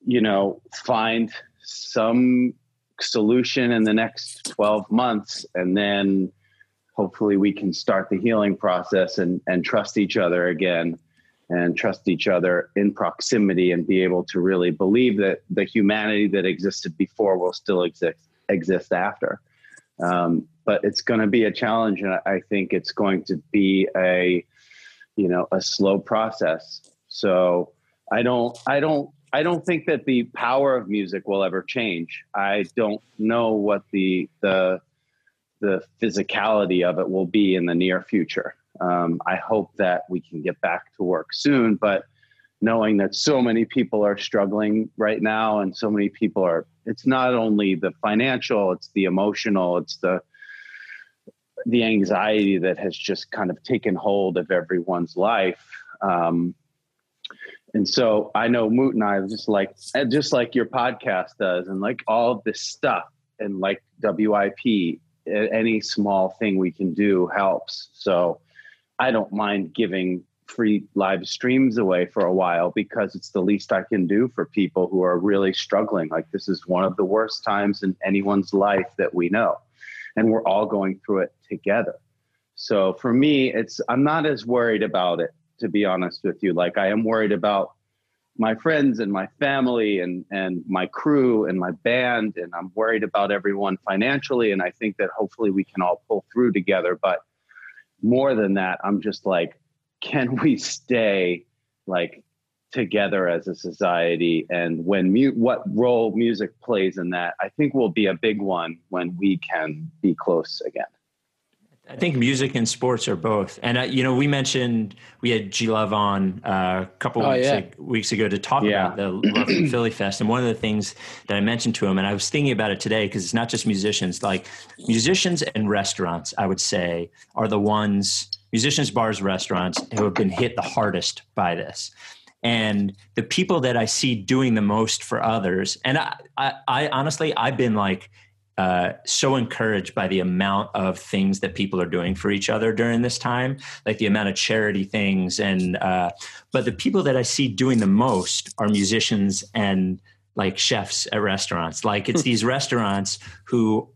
you know, find some solution in the next 12 months and then hopefully we can start the healing process and, and trust each other again and trust each other in proximity and be able to really believe that the humanity that existed before will still exist exist after um, but it's going to be a challenge and I- think it's going to be a you know a slow process so i don't i don't i don't think that the power of music will ever change i don't know what the the the physicality of it will be in the near future. Um, I hope that we can get back to work soon, but knowing that so many people are struggling right now and so many people are, it's not only the financial, it's the emotional, it's the, the anxiety that has just kind of taken hold of everyone's life. Um, and so I know Moot and I just like, just like your podcast does, and like all of this stuff, and like WIP, any small thing we can do helps. So I don't mind giving free live streams away for a while because it's the least I can do for people who are really struggling. Like this is one of the worst times in anyone's life that we know. And we're all going through it together. So for me, it's I'm not as worried about it, to be honest with you. Like I am worried about my friends and my family and and my crew and my band and I'm worried about everyone financially and I think that hopefully we can all pull through together but more than that I'm just like can we stay like together as a society and when mu- what role music plays in that I think will be a big one when we can be close again I think music and sports are both. And, uh, you know, we mentioned we had G Love on uh, a couple Oh, weeks, yeah. ag- weeks ago to talk Yeah. about the Love from Philly Fest. And one of the things that I mentioned to him, and I was thinking about it today because it's not just musicians, like musicians and restaurants, I would say, are the ones, musicians, bars, restaurants, who have been hit the hardest by this. And the people that I see doing the most for others, and I, I, I honestly, I've been like, uh, so encouraged by the amount of things that people are doing for each other during this time, like the amount of charity things. And uh, but the people that I see doing the most are musicians and like chefs at restaurants. Like it's these restaurants who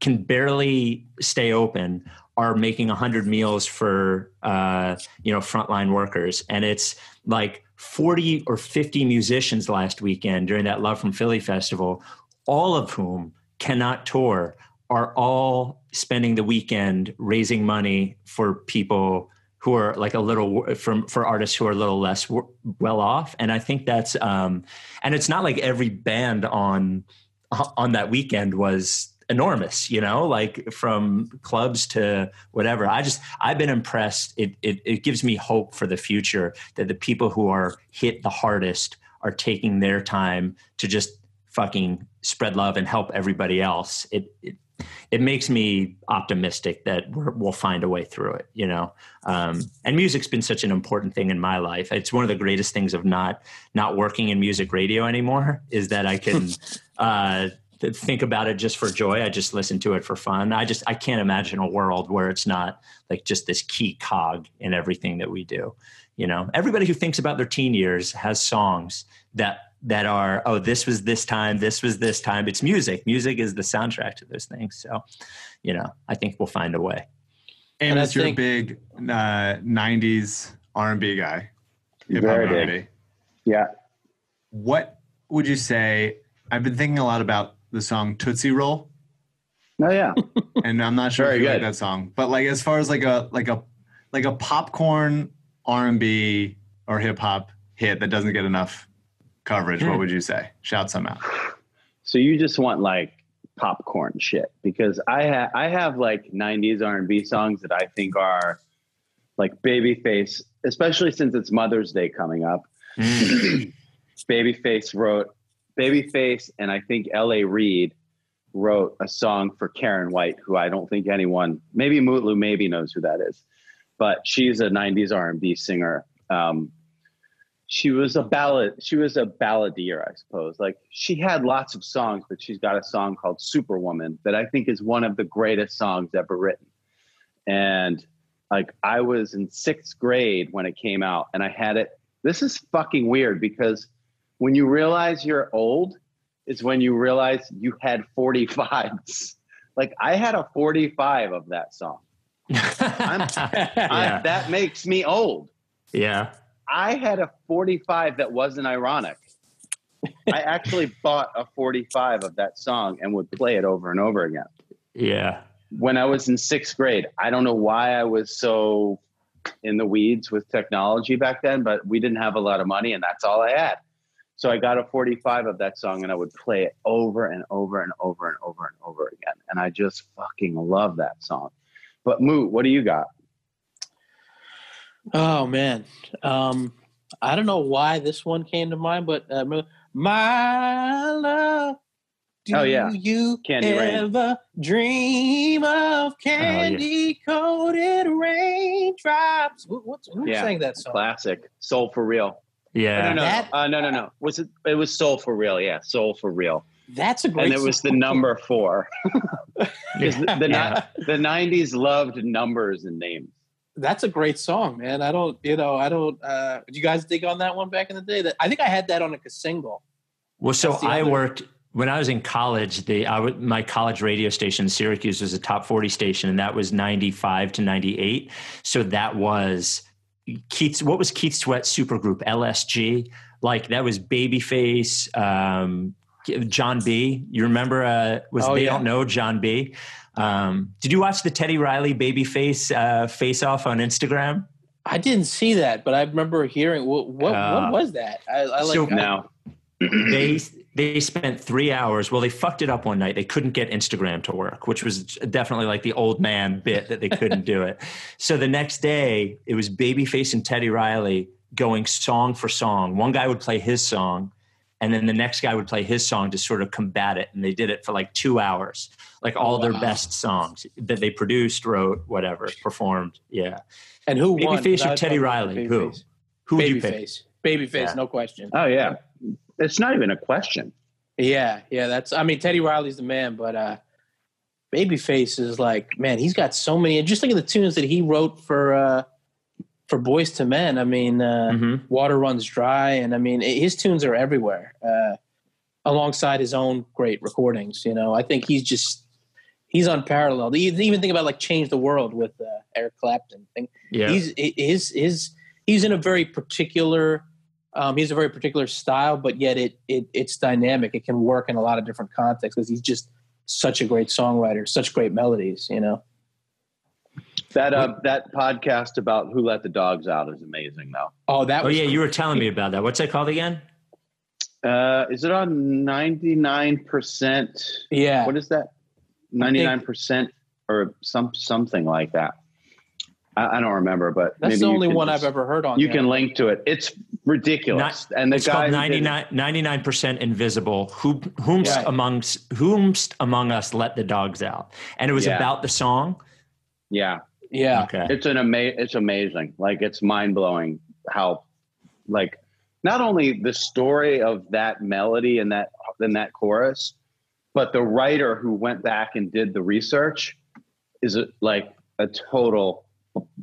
can barely stay open are making 100 meals for uh, you know frontline workers. And it's like 40 or 50 musicians last weekend during that love from philly festival all of whom cannot tour are all spending the weekend raising money for people who are like a little from for artists who are a little less well off. And i think that's um and it's not like every band on on that weekend was enormous you know like from clubs to whatever. I just i've been impressed. It, it it gives me hope for the future that the people who are hit the hardest are taking their time to just fucking spread love and help everybody else. It it, it makes me optimistic that we're, we'll find a way through it you know? Um, and music's been such an important thing in my life. It's one of the greatest things of not not working in music radio anymore is that i can uh, think about it just for joy. I just listen to it for fun. I just I can't imagine a world where it's not like just this key cog in everything that we do. You know, everybody who thinks about their teen years has songs that that are oh this was this time, this was this time. It's music. Music is the soundtrack to those things. So, you know, I think we'll find a way. And I Amos, you're a big uh, '90s R&B guy. Very big. yeah What would you say I've been thinking a lot about the song Tootsie Roll, Oh yeah, and I'm not sure Very if you like that song, but like as far as like a like a like a popcorn R and B or hip hop hit that doesn't get enough coverage, Hmm. what would you say? Shout some out. so you just want like popcorn shit because I ha- I have like '90s R&B songs that I think are like Babyface, especially since it's Mother's Day coming up. Mm. Babyface wrote Babyface and I think L.A. Reid wrote a song for Karyn White, who I don't think anyone, maybe Mutlu maybe knows who that is, but she's a '90s R&B singer. Um, she was a ballad. She was a balladeer, I suppose. Like she had lots of songs, but she's got a song called Superwoman that I think is one of the greatest songs ever written. And like I was in sixth grade when it came out, and I had it. This is fucking weird because when you realize you're old, is when you realize you had 45s. Like I had a 45 of that song. Yeah. that makes me old. yeah. I had a 45 that wasn't ironic. I actually bought a 45 of that song and would play it over and over again. Yeah. When I was in sixth grade, I don't know why I was so in the weeds with technology back then, but we didn't have a lot of money and that's all I had. So I got a 45 of that song and I would play it over and over and over and over and over again. And I just fucking love that song. But Moo, what do you got? Oh man, um, I don't know why this one came to mind, but uh, my love. Do Oh, yeah. you Candy Rain. ever dream Oh, of candy coated raindrops? Who, what's, who Yeah. sang that song? Classic. Soul for real. Yeah. no, no, That- uh, no, no, no. Was it? It was Soul for real. Yeah, Soul for real. That's a great. Song. And it was the song. number four. 'Cause the, the, Yeah. the '90s loved numbers and names. That's a great song, man. I don't, you know, I don't. Uh, did you guys dig on that one back in the day? That I think I had that on a single. Well, so I other- worked when I was in college. The I would, my college radio station, Syracuse, was a top forty station, and that was ninety five to ninety eight. So that was Keith. What was Keith Sweat supergroup LSG? Like that was Babyface, um, Jon B. You remember? Uh, was Oh, they yeah. don't know Jon B. Um, did you watch the Teddy Riley Babyface uh, face off on Instagram? I didn't see that, but I remember hearing. What what, Uh, what was that? I, I like. so- I- No, they they spent three hours. Well, they fucked it up one night. They couldn't get Instagram to work, which was definitely like the old man bit that they couldn't do it. So the next day, it was Babyface and Teddy Riley going song for song. One guy would play his song, and then the next guy would play his song to sort of combat it. And they did it for like two hours, like all their best songs that they produced, wrote, whatever, performed. Yeah. and who won? Babyface or Teddy Riley? Who? Babyface. Who would you pick? Babyface. Babyface, Yeah. no question. oh yeah, it's not even a question. Yeah, yeah. That's. I mean, Teddy Riley's the man, but uh Babyface is like, man, he's got so many. And just think of the tunes that he wrote for uh for Boyz II Men. I mean, uh, hmm Water Runs Dry, and I mean, his tunes are everywhere. Uh, alongside his own great recordings, you know, I think he's just he's unparalleled. You Even think about like "Change the World" with uh, Eric Clapton. Think Yeah. he's his his he's in a very particular um, he's a very particular style but yet it, it it's dynamic it can work in a lot of different contexts because he's just such a great songwriter such great melodies you know That uh, that podcast about who let the dogs out is amazing, though. oh that oh yeah, you were telling me about that. What's that called again? Uh, is it on ninety nine percent? yeah What is that? Ninety nine percent or some something like that. I, I don't remember, but that's maybe the only one just- i've ever heard on You there. can link to it. It's ridiculous, and the it's guy called who did it- 99 percent invisible. Who whomst Right. amongst whomst among us let the dogs out? And it was Yeah. about the song. Yeah, yeah Okay. it's an ama- It's amazing. Like it's mind blowing how, like, not only the story of that melody and that and that chorus, but the writer who went back and did the research is a, like a total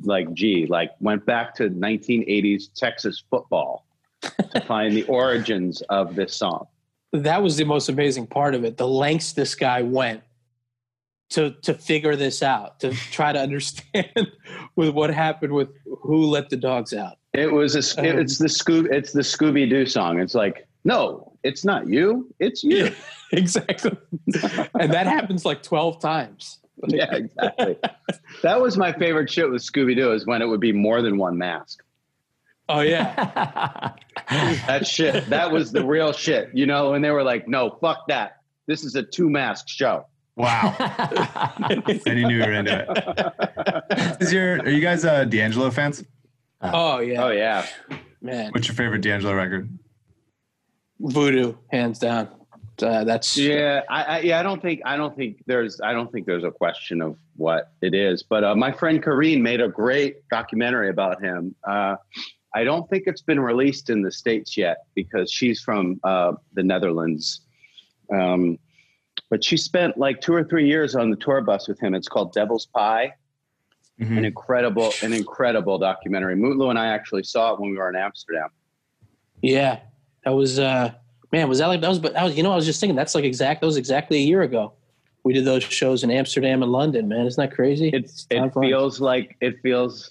like gee like went back to 1980s Texas football to find the origins of this song. that was the most amazing part of it the lengths this guy went to to figure this out to try to understand with what happened with who let the dogs out It was a, Um, it's the Scoob it's the Scooby Doo song. It's like no, it's not you, it's you. Yeah, exactly. and that happens like 12 times. yeah, exactly. that was my favorite shit with Scooby Doo is when it would be more than one mask. Oh yeah. that shit. That was the real shit. You know, and they were like, "No, fuck that. This is a two mask show." Wow. and you knew you were into it. Is your are you guys uh, D'Angelo fans? Oh yeah. Oh yeah. Man. What's your favorite D'Angelo record? Voodoo, hands down. Uh, that's yeah. I, I, yeah. I don't think I don't think there's I don't think there's a question of what it is. But uh, my friend Carine made a great documentary about him. Uh, I don't think it's been released in the states yet because she's from uh, the Netherlands. Um, but she spent like two or three years on the tour bus with him. It's called Devil's Pie. Mhm. An incredible, an incredible documentary. Mutlu and I actually saw it when we were in Amsterdam. yeah. That was uh man, was that like that was but that was you know, I was just thinking that's like exact that was exactly a year ago. We did those shows in Amsterdam and London, man. Isn't that crazy? It's it flies. feels like it feels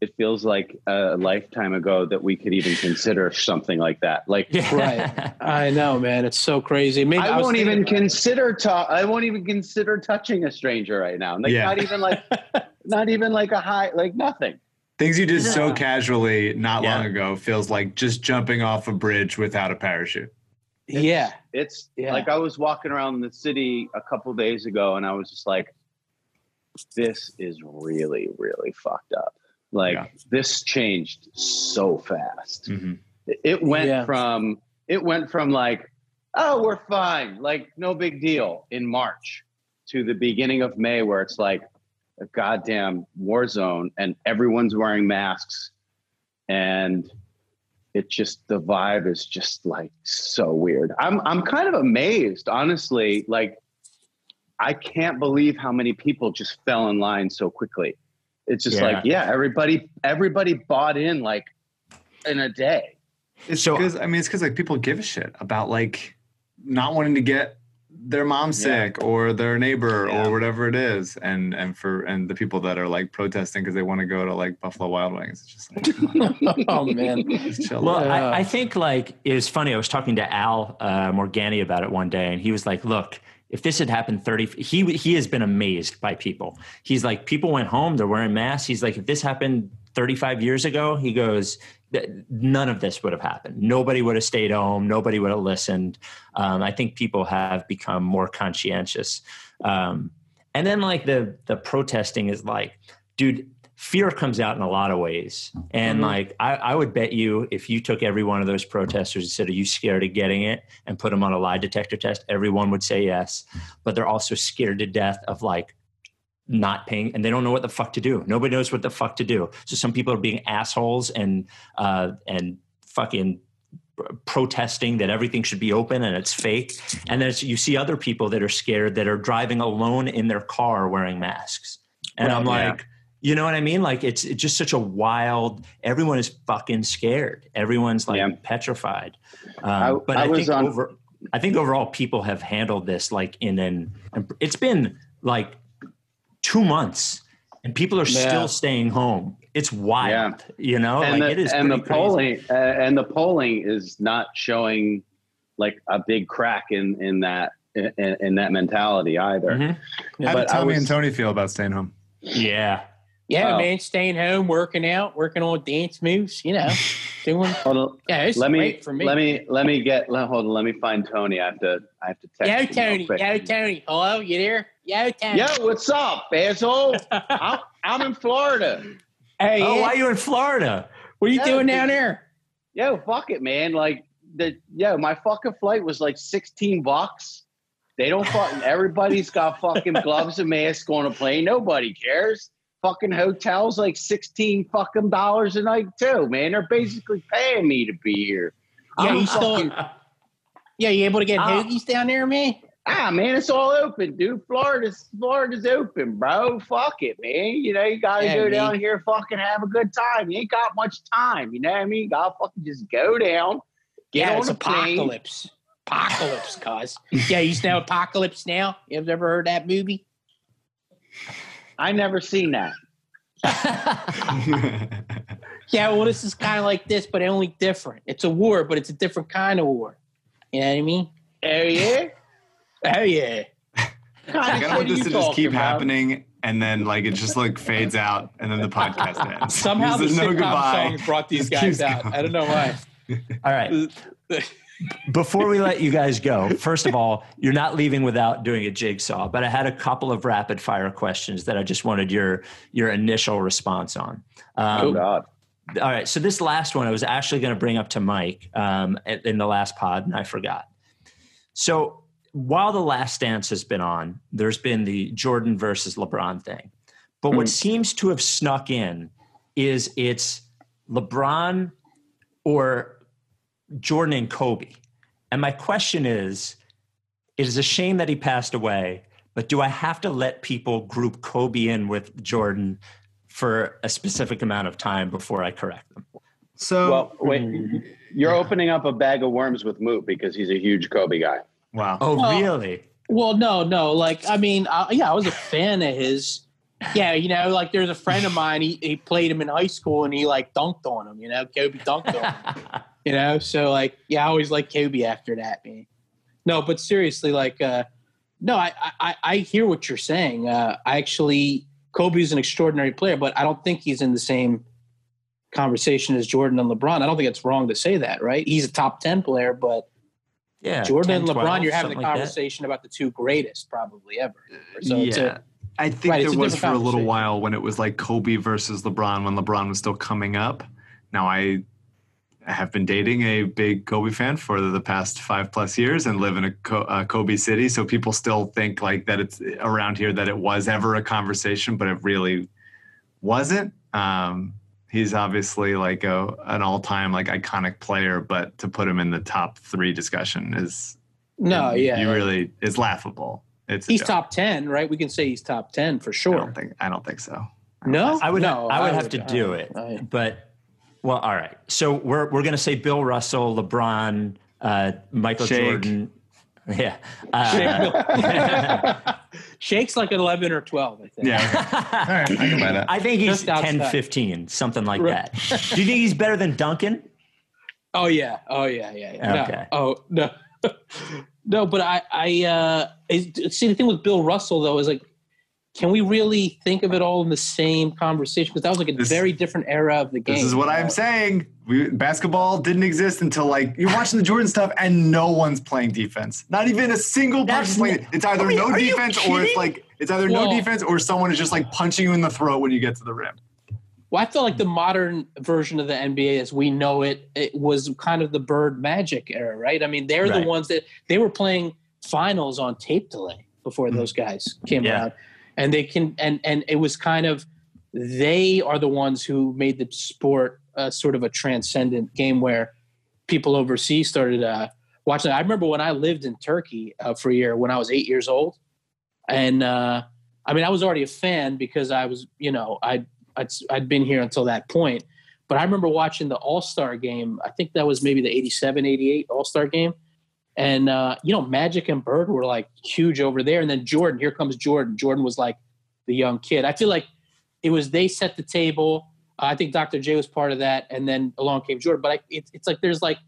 it feels like a lifetime ago that we could even consider something like that. Like Right. I know, man. It's so crazy. Maybe I was won't even consider ta- I won't even consider touching a stranger right now. Like Yeah. not even like not even like a high like nothing. Things you did so casually not Yeah. long ago feels like just jumping off a bridge without a parachute. Yeah. It's Yeah. like I was walking around the city a couple days ago and I was just like, this is really, really fucked up. Like Yeah. this changed so fast. Mhm. It went Yeah. from it went from like, oh, we're fine, like no big deal in March to the beginning of May where it's like a goddamn war zone and everyone's wearing masks and it just the vibe is just like so weird. I'm I'm kind of amazed, honestly. Like I can't believe how many people just fell in line so quickly. It's just Yeah. like, yeah, everybody everybody bought in like in a day. It's So- because I mean it's because like people give a shit about like not wanting to get their mom sick or their neighbor Yeah. or whatever it is, and and for and the people that are like protesting because they want to go to like Buffalo Wild Wings. It's just like oh man. Well. Yeah. I, I think like it was funny. I was talking to Al uh, Morganti about it one day, and he was like, "Look, if this had happened 30, he he has been amazed by people. He's like, people went home, they're wearing masks. He's like, if this happened 35 years ago, he goes, none of this would have happened. Nobody would have stayed home. Nobody would have listened. Um, I think people have become more conscientious. Um, and then like the the protesting is like, dude, fear comes out in a lot of ways. And Mhm. like I, I would bet you if you took every one of those protesters and said, Are you scared of getting it? and put them on a lie detector test, everyone would say yes. But they're also scared to death of like not paying and they don't know what the fuck to do. Nobody knows what the fuck to do. So some people are being assholes and uh and fucking protesting that everything should be open and it's fake. And then you see other people that are scared that are driving alone in their car wearing masks. And I'm Right, yeah. like, you know what I mean? Like it's, it's just such a wild. Everyone is fucking scared. Everyone's like Yeah. petrified. Um, I- but I I, think on- over, I think overall people have handled this like in an. It's been like two months, and people are Yeah. still staying home. It's wild, you know. and like the, it is and the pretty crazy. polling uh, and the polling is not showing like a big crack in in that in, in that mentality either. Mhm. How but did I Tommy was- and Tony feel about staying home? Yeah. Yeah, Oh. man, staying home, working out, working on dance moves, you know, doing. Hold on. Yeah, it's let me for me. let me let me get let, hold on. Let me find Tony. I have to I have to text. Yo, Tony. Yo, Tony. Hello, you there? Yo, Tony. Yo, what's up, asshole? I'm, I'm in Florida. Hey, Oh, yeah. why are you in Florida? what are you Yeah, doing dude. down there? Yo, fuck it, man. Like the yo, my fucking flight was like 16 bucks. They don't fucking everybody's got fucking gloves and masks on a plane. Nobody cares. Fucking hotels like 16 fucking dollars a night too, man. They're basically paying me to be here. Yeah, I'm you still. Yeah, you able to get Ah. hoagies down there, man? Ah, man, it's all open, dude. Florida's Florida's open, bro. Fuck it, man. You know, you gotta Yeah, go man. down here, fucking have a good time. You ain't got much time. You know what I mean? You gotta fucking just go down, get yeah, on it's a plane. apocalypse. Apocalypse, cuz. yeah, you know Apocalypse Now? You ever heard that movie? I never seen that. Yeah, well, this is kind of like this, but only different. It's a war, but it's a different kind of war. You know what I mean? Oh yeah. Oh yeah. I kind of want this to just keep happening, and then like it just like fades out, and then the podcast ends. Somehow the There's sitcom songs brought these guys out. going. I don't know why. All right. Before we let you guys go, first of all, you're not leaving without doing a jigsaw, but I had a couple of rapid fire questions that I just wanted your your initial response on. Um, Oh God. all right. So this last one I was actually going to bring up to Mike um, in in the last pod, and I forgot. So while the Last Dance has been on, there's been the Jordan versus LeBron thing, but what seems to have snuck in is it's LeBron or Jordan and Kobe. And my question is, it is a shame that he passed away, but do I have to let people group Kobe in with Jordan for a specific amount of time before I correct them? So Well, wait. Mm-hmm. You're opening up a bag of worms with Moot because he's a huge Kobe guy. wow. Oh, Well- really? Well, no, no. Like, I mean, I, yeah, I was a fan of his. Yeah, you know, like there's a friend of mine. He, he played him in high school, and he like dunked on him. You know, Kobe dunked on him. You know, so like, yeah, I always like Kobe after that, man. No, but seriously, like, uh, no, I, I I hear what you're saying. Uh, I actually, Kobe's an extraordinary player, but I don't think he's in the same conversation as Jordan and LeBron. I don't think it's wrong to say that, right? He's a top ten player, but yeah. Jordan 10, and LeBron, 12, you're having a something like conversation about the two greatest probably ever. So yeah. I think Right, there was for a little while when it was like Kobe versus LeBron when LeBron was still coming up. Now I have been dating a big Kobe fan for the past five plus years and live in a Co- Kobe city, so people still think like that it's around here that it was ever a conversation, but it really wasn't. Um, he's obviously like a an all time like iconic player, but to put him in the top three discussion is no, yeah. you really is laughable. It's he's top 10, right? We can say he's top 10 for sure. I sure. don't think I don't think so. No, I would no, I would have to do it. I- but well, all right. So we're we're gonna say Bill Russell, LeBron, uh, Michael Shaq. Jordan. Yeah. Uh, Shaq's like an 11 or 12, I think. Yeah. All right, I can buy that. I think he's Just outside. 10, 15, something like Right. that. Do you think he's better than Duncan? Oh yeah. Oh yeah. Yeah. yeah. Okay. No. Oh no. No, but I, I, uh, see the thing with Bill Russell though is like, can we really think of it all in the same conversation? Because that was like a This- very different era of the game. This is what you I'm saying. We, basketball didn't exist until like you're watching the Jordan stuff and no one's playing defense. Not even a single That's person playing. It's either I mean, no defense or it's like it's either Well- no defense or someone is just like punching you in the throat when you get to the rim. Well, I feel like the modern version of the NBA as we know it, it was kind of the Bird Magic era, right? I mean, they're Right. the ones that they were playing finals on tape delay before those guys came Yeah. around. And they can and and it was kind of they are the ones who made the sport uh, sort of a transcendent game where people overseas started uh, watching. I remember when I lived in Turkey uh, for a year when I was eight years old, and uh, I mean I was already a fan because I was you know I I'd, I'd been here until that point. But I remember watching the All Star game. I think that was maybe the 87, 88 All Star game. And, uh, you know, Magic and Bird were like huge over there. And then Jordan, here comes Jordan. Jordan was like the young kid. I feel like it was they set the table. I think Dr. J was part of that. And then along came Jordan. But I, it, it's like there's like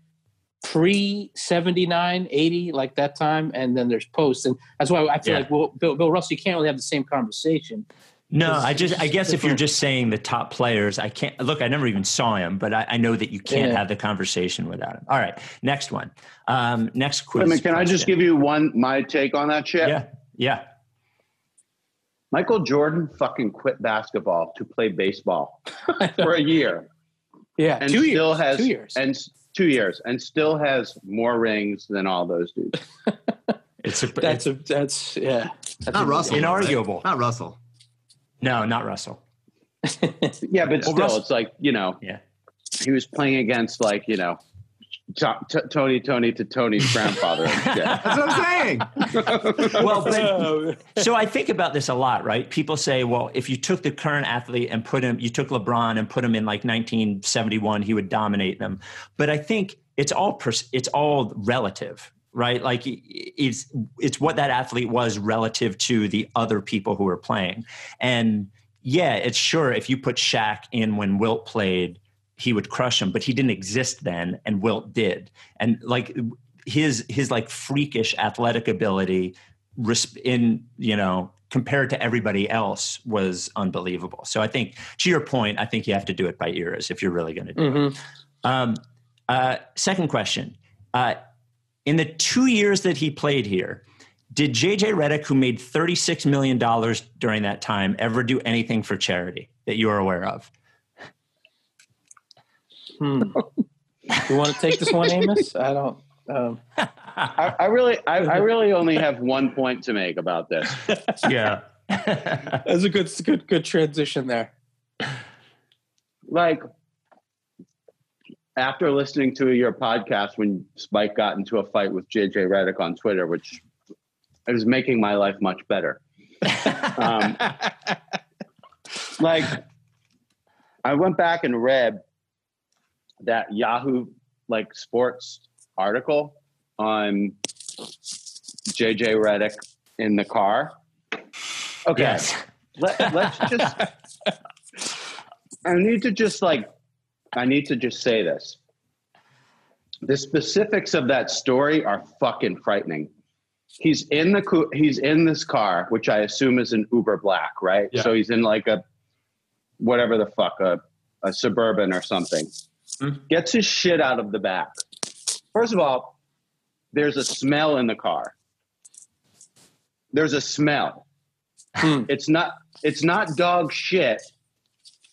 pre 79, 80, like that time. And then there's post. And that's why I feel Yeah. like well, Bill, Bill Russell, you can't really have the same conversation. No, I just it's I guess if you're just saying the top players, I can't look. I never even saw him, but I, I know that you can't Yeah. have the conversation without him. All right, next one. Um, next quiz. I mean, can I just give you one my take on that shit? Yeah, yeah. Michael Jordan fucking quit basketball to play baseball for a year, Yeah. and two still years. has two years. and two years, and still has more rings than all those dudes. It's a, That's it's a that's yeah. That's Not a- Russell. inarguable. Not Russell. No, not Russell. Yeah, but still, Russ- it's like you know, Yeah. he was playing against like you know, To- T- Tony, Tony to Tony's grandfather. and. That's what I'm saying. Well, but, so I think about this a lot, right? People say, well, if you took the current athlete and put him, you took LeBron and put him in like 1971, he would dominate them. But I think it's all pers- it's all relative, right? Like it's it's what that athlete was relative to the other people who were playing. And yeah, it's sure if you put Shaq in when Wilt played, he would crush him, but he didn't exist then, and Wilt did. And like his his like freakish athletic ability in you know compared to everybody else was unbelievable. So I think to your point, I think you have to do it by eras if you're really going to do Mhm. it. Um, uh, second question: uh, In the two years that he played here, did JJ Redick, who made thirty six million dollars during that time, ever do anything for charity that you are aware of? Hmm. you want to take this one, Amos? I don't. Um, I, I really, I, I really only have one point to make about this. yeah. that's a good, good, good transition there. Like after listening to your podcast when Spike got into a fight with JJ Redick on Twitter, which it was making my life much better. Um, like I went back and read that Yahoo like sports article on JJ Redick in the car. Okay. Yes. Let, let's just I need to just like I need to just say this. The specifics of that story are fucking frightening. He's in the he's in this car, which I assume is an Uber Black, right? Yeah. So he's in like a whatever the fuck a, a suburban or something. Mhm. Gets his shit out of the back. First of all, there's a smell in the car. There's a smell. Hmm. It's not it's not dog shit.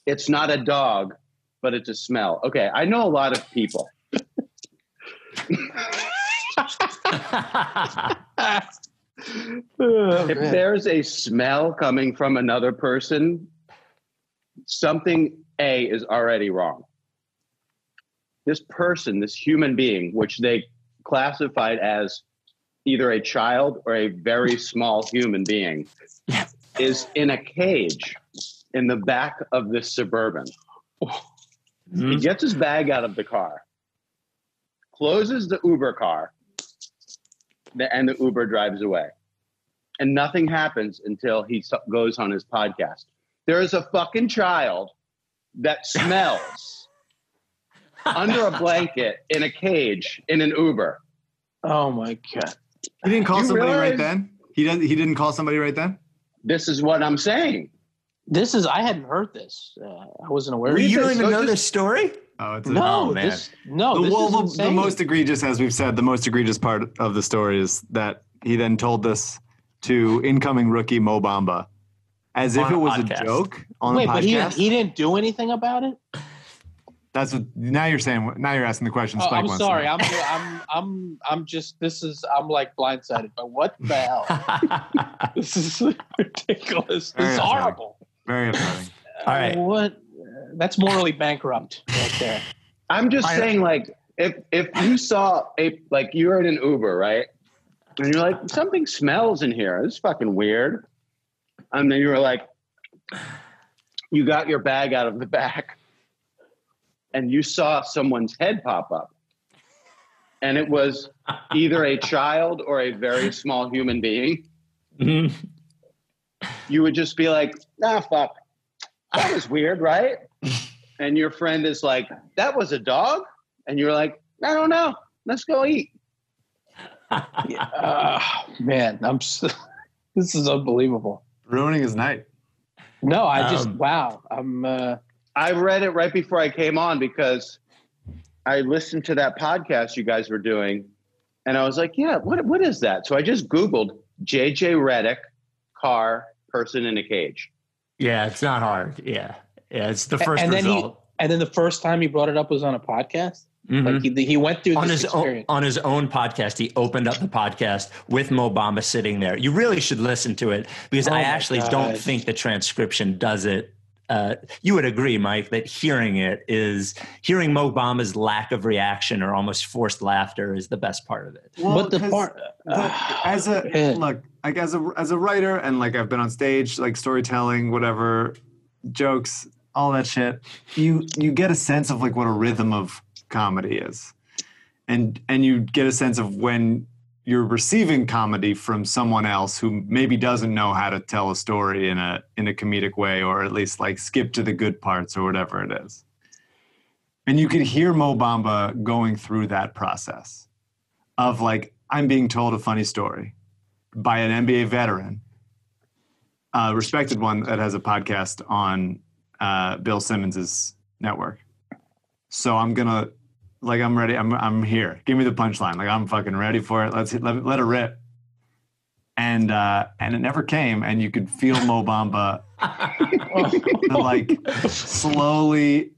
It's not a dog, but it's a smell. Okay, I know a lot of people. Oh, if man. there's a smell coming from another person, something A is already wrong. This person, this human being, which they classified as either a child or a very small human being, is in a cage in the back of this suburban. Oh. He mm-hmm. gets his bag out of the car, closes the Uber car, the- and the Uber drives away. And nothing happens until he so- goes on his podcast. There is a fucking child that smells under a blanket in a cage in an Uber. oh my god. He didn't call You somebody right then. He does. He didn't call somebody right then. This is what I'm saying. This is I hadn't heard this. Uh, I wasn't aware. you of don't even So know just- this story? Oh, it's a, No, Oh, man. this no. the, this well, is the, the most egregious, as we've said, the most egregious part of the story is that he then told this to incoming rookie Mo Bamba, as if it was podcast. a joke on Wait, a but he podcast. he didn't do anything about it. That's what. Now you're saying. Now you're asking the question. Oh, Spike I'm wants sorry. I'm I'm I'm I'm just. This is. I'm like blindsided. But what the hell? This is ridiculous. This is horrible. Very upsetting. All right. What? That's morally bankrupt right there. I'm just I- saying, like, if if you saw a like you're in an Uber, right? And you're like, something smells in here. It's fucking weird. And then you were like, you got your bag out of the back, and you saw someone's head pop up, and it was either a child or a very small human being. Mhm. You would just be like, ah, fuck, that was weird, right? And your friend is like, that was a dog? And you're like, I don't know. Let's go eat. Ah, man, I'm. So, this is unbelievable. Ruining his night. No, I just Um, wow. I'm. Uh, I read it right before I came on because I listened to that podcast you guys were doing, and I was like, yeah, what what is that? So I just Googled JJ Redick car person in a cage. Yeah, it's not hard. Yeah. Yeah, it's the first and then he and then the first time he brought it up was on a podcast. Mhm. Like he, he went through on this his own on his own podcast, he opened up the podcast with Mo Bamba sitting there. You really should listen to it because Oh I actually don't think the transcription does it. Uh, you would agree, Mike, that hearing it is hearing Mo Bamba's lack of reaction or almost forced laughter is the best part of it. but the part the- as a man. look, like as a as a writer, and like I've been on stage, like storytelling, whatever, jokes, all that shit. You you get a sense of like what a rhythm of comedy is, and and you get a sense of when you're receiving comedy from someone else who maybe doesn't know how to tell a story in a in a comedic way, or at least like skip to the good parts or whatever it is. And you could hear Mo Bamba going through that process of like I'm being told a funny story by an NBA veteran, a respected one that has a podcast on uh, Bill Simmons's network. So I'm gonna like I'm ready. I'm I'm here. Give me the punchline. Like I'm fucking ready for it. Let's hit, let let it rip. And uh, and it never came. And you could feel Mo Bamba like slowly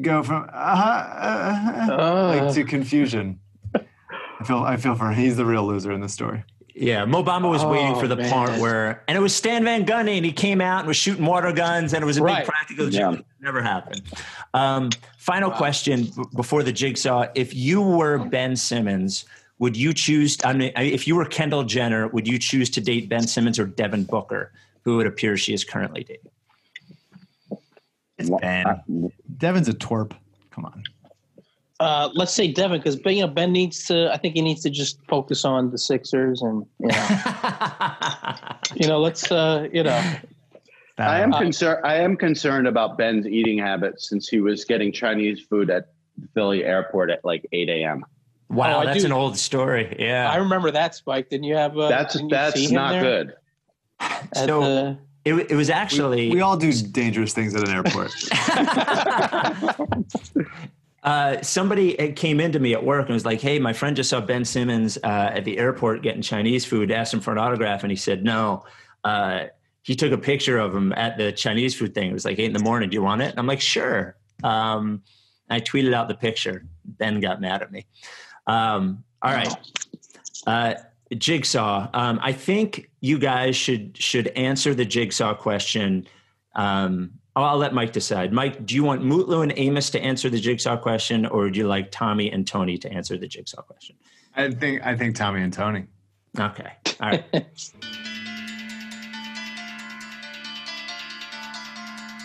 go from uh, uh, uh, like to confusion. I feel I feel for him. he's the real loser in the story. Yeah, Mo Bamba was waiting Oh, for the man. part where, and it was Stan Van Gundy, and he came out and was shooting water guns, and it was a Right. big practical Yeah. joke. Never happened. Um, final question before the jigsaw: If you were Ben Simmons, would you choose? I mean, if you were Kendall Jenner, would you choose to date Ben Simmons or Devin Booker, who it appears she is currently dating? It's Ben. Devin's a twerp. Come on. Uh, let's say Devin, because you know Ben needs to. I think he needs to just focus on the Sixers, and you know, you know, let's uh, you know, I am Uh, concerned. I am concerned about Ben's eating habits since he was getting Chinese food at Philly airport at like 8 a.m. wow, Oh, that's do- an old story. Yeah, I remember that Spike. Didn't you have? Uh, That's didn't you that's not there good. at So- the- it, it was actually. We all do dangerous things at an airport. uh, somebody uh, came into me at work and was like, "Hey, my friend just saw Ben Simmons uh, at the airport getting Chinese food. Asked him for an autograph, and he said no." Uh, he took a picture of him at the Chinese food thing. It was like eight in the morning. Do you want it? And I'm like, "Sure." Um, I tweeted out the picture. Ben got mad at me. Um, all right. Uh, jigsaw. Um, I think you guys should should answer the jigsaw question. Um, I'll let Mike decide. Mike, do you want Mutlu and Amos to answer the jigsaw question, or would you like Tommy and Tony to answer the jigsaw question? I think I think Tommy and Tony. Okay. All right.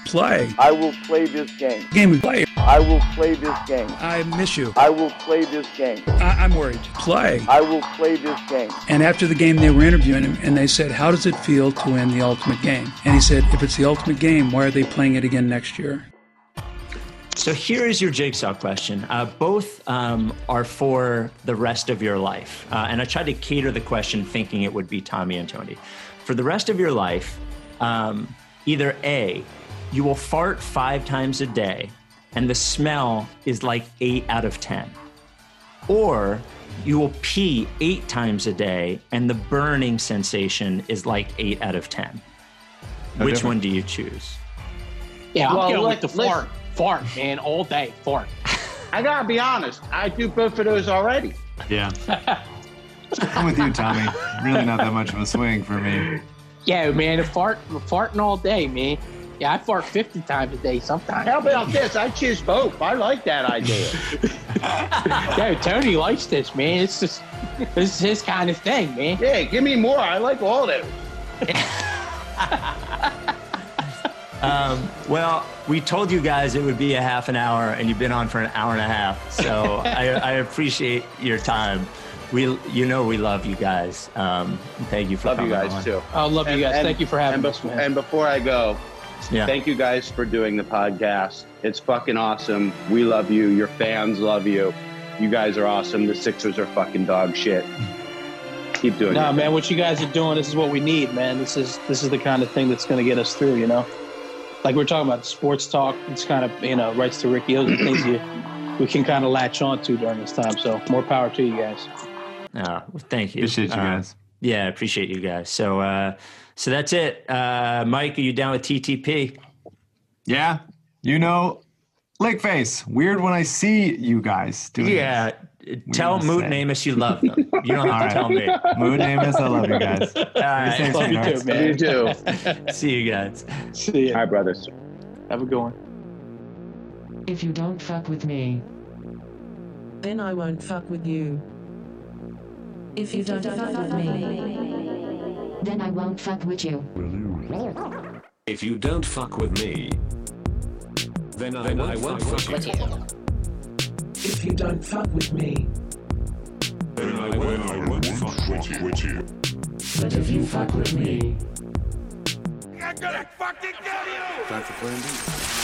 Play. I will play this game. Game we play. I will play this game. I miss you. I will play this game. I- I'm worried. Play. I will play this game. And after the game, they were interviewing him, and they said, "How does it feel to win the ultimate game?" And he said, "If it's the ultimate game, why are they playing it again next year?" So here is your jigsaw question. Uh, both um, are for the rest of your life. Uh, and I tried to cater the question thinking it would be Tommy and Tony. For the rest of your life, um, either A, you will fart five times a day and the smell is like eight out of 10. Or you will pee eight times a day and the burning sensation is like eight out of 10. No Which different. one do you choose? yeah, I'm Well, going let- with the let's- fart. Fart, man, all day. Fart. I gotta be honest. I do both of those already. Yeah. I'm with you, Tommy. Really not that much of a swing for me. Yeah, man, fart, farting all day, man. Yeah, I fart 50 times a day sometimes. How about this? I choose both. I like that idea. Yeah, Tony likes this, man. It's just, this is his kind of thing, man. yeah, give me more. I like all those. Um, well, we told you guys it would be a half an hour, and you've been on for an hour and a half. So I, I appreciate your time. We, you know, we love you guys. Um, thank you for Love you guys on. too. I love And- you guys. and- Thank you for having And, us, man. and before I go, Yeah. thank you guys for doing the podcast. It's fucking awesome. We love you. Your fans love you. You guys are awesome. The Sixers are fucking dog shit. Keep doing No, it. man, what you guys are doing, this is what we need, man. This is this is the kind of thing that's going to get us through, you know. Like we're talking about sports talk, it's kind of you know rights to Ricky. Those are things you we can kind of latch on to during this time. So more power to you guys. Uh, well, thank you. Appreciate you Uh, guys. yeah, appreciate you guys. So, uh, so that's it. Uh, Mike, are you down with TTP? Yeah. You know, Lake Face. Weird when I see you guys doing Yeah. Tell gonna Moot say. and you love them. You don't have to All tell me. this. Moot Amos, I love you guys. All right. Love you too, man. You too. See you guys. See you. Hi, brothers. Have a good one. If you don't fuck with me, Then I won't fuck with you. if you don't fuck with me, then I won't fuck with you. If you don't fuck with me, then I, won't, fuck, with you. If you don't fuck with me, Then I won't, fuck with you. But if you fuck with me, I'm gonna fucking kill you! Time for plan B.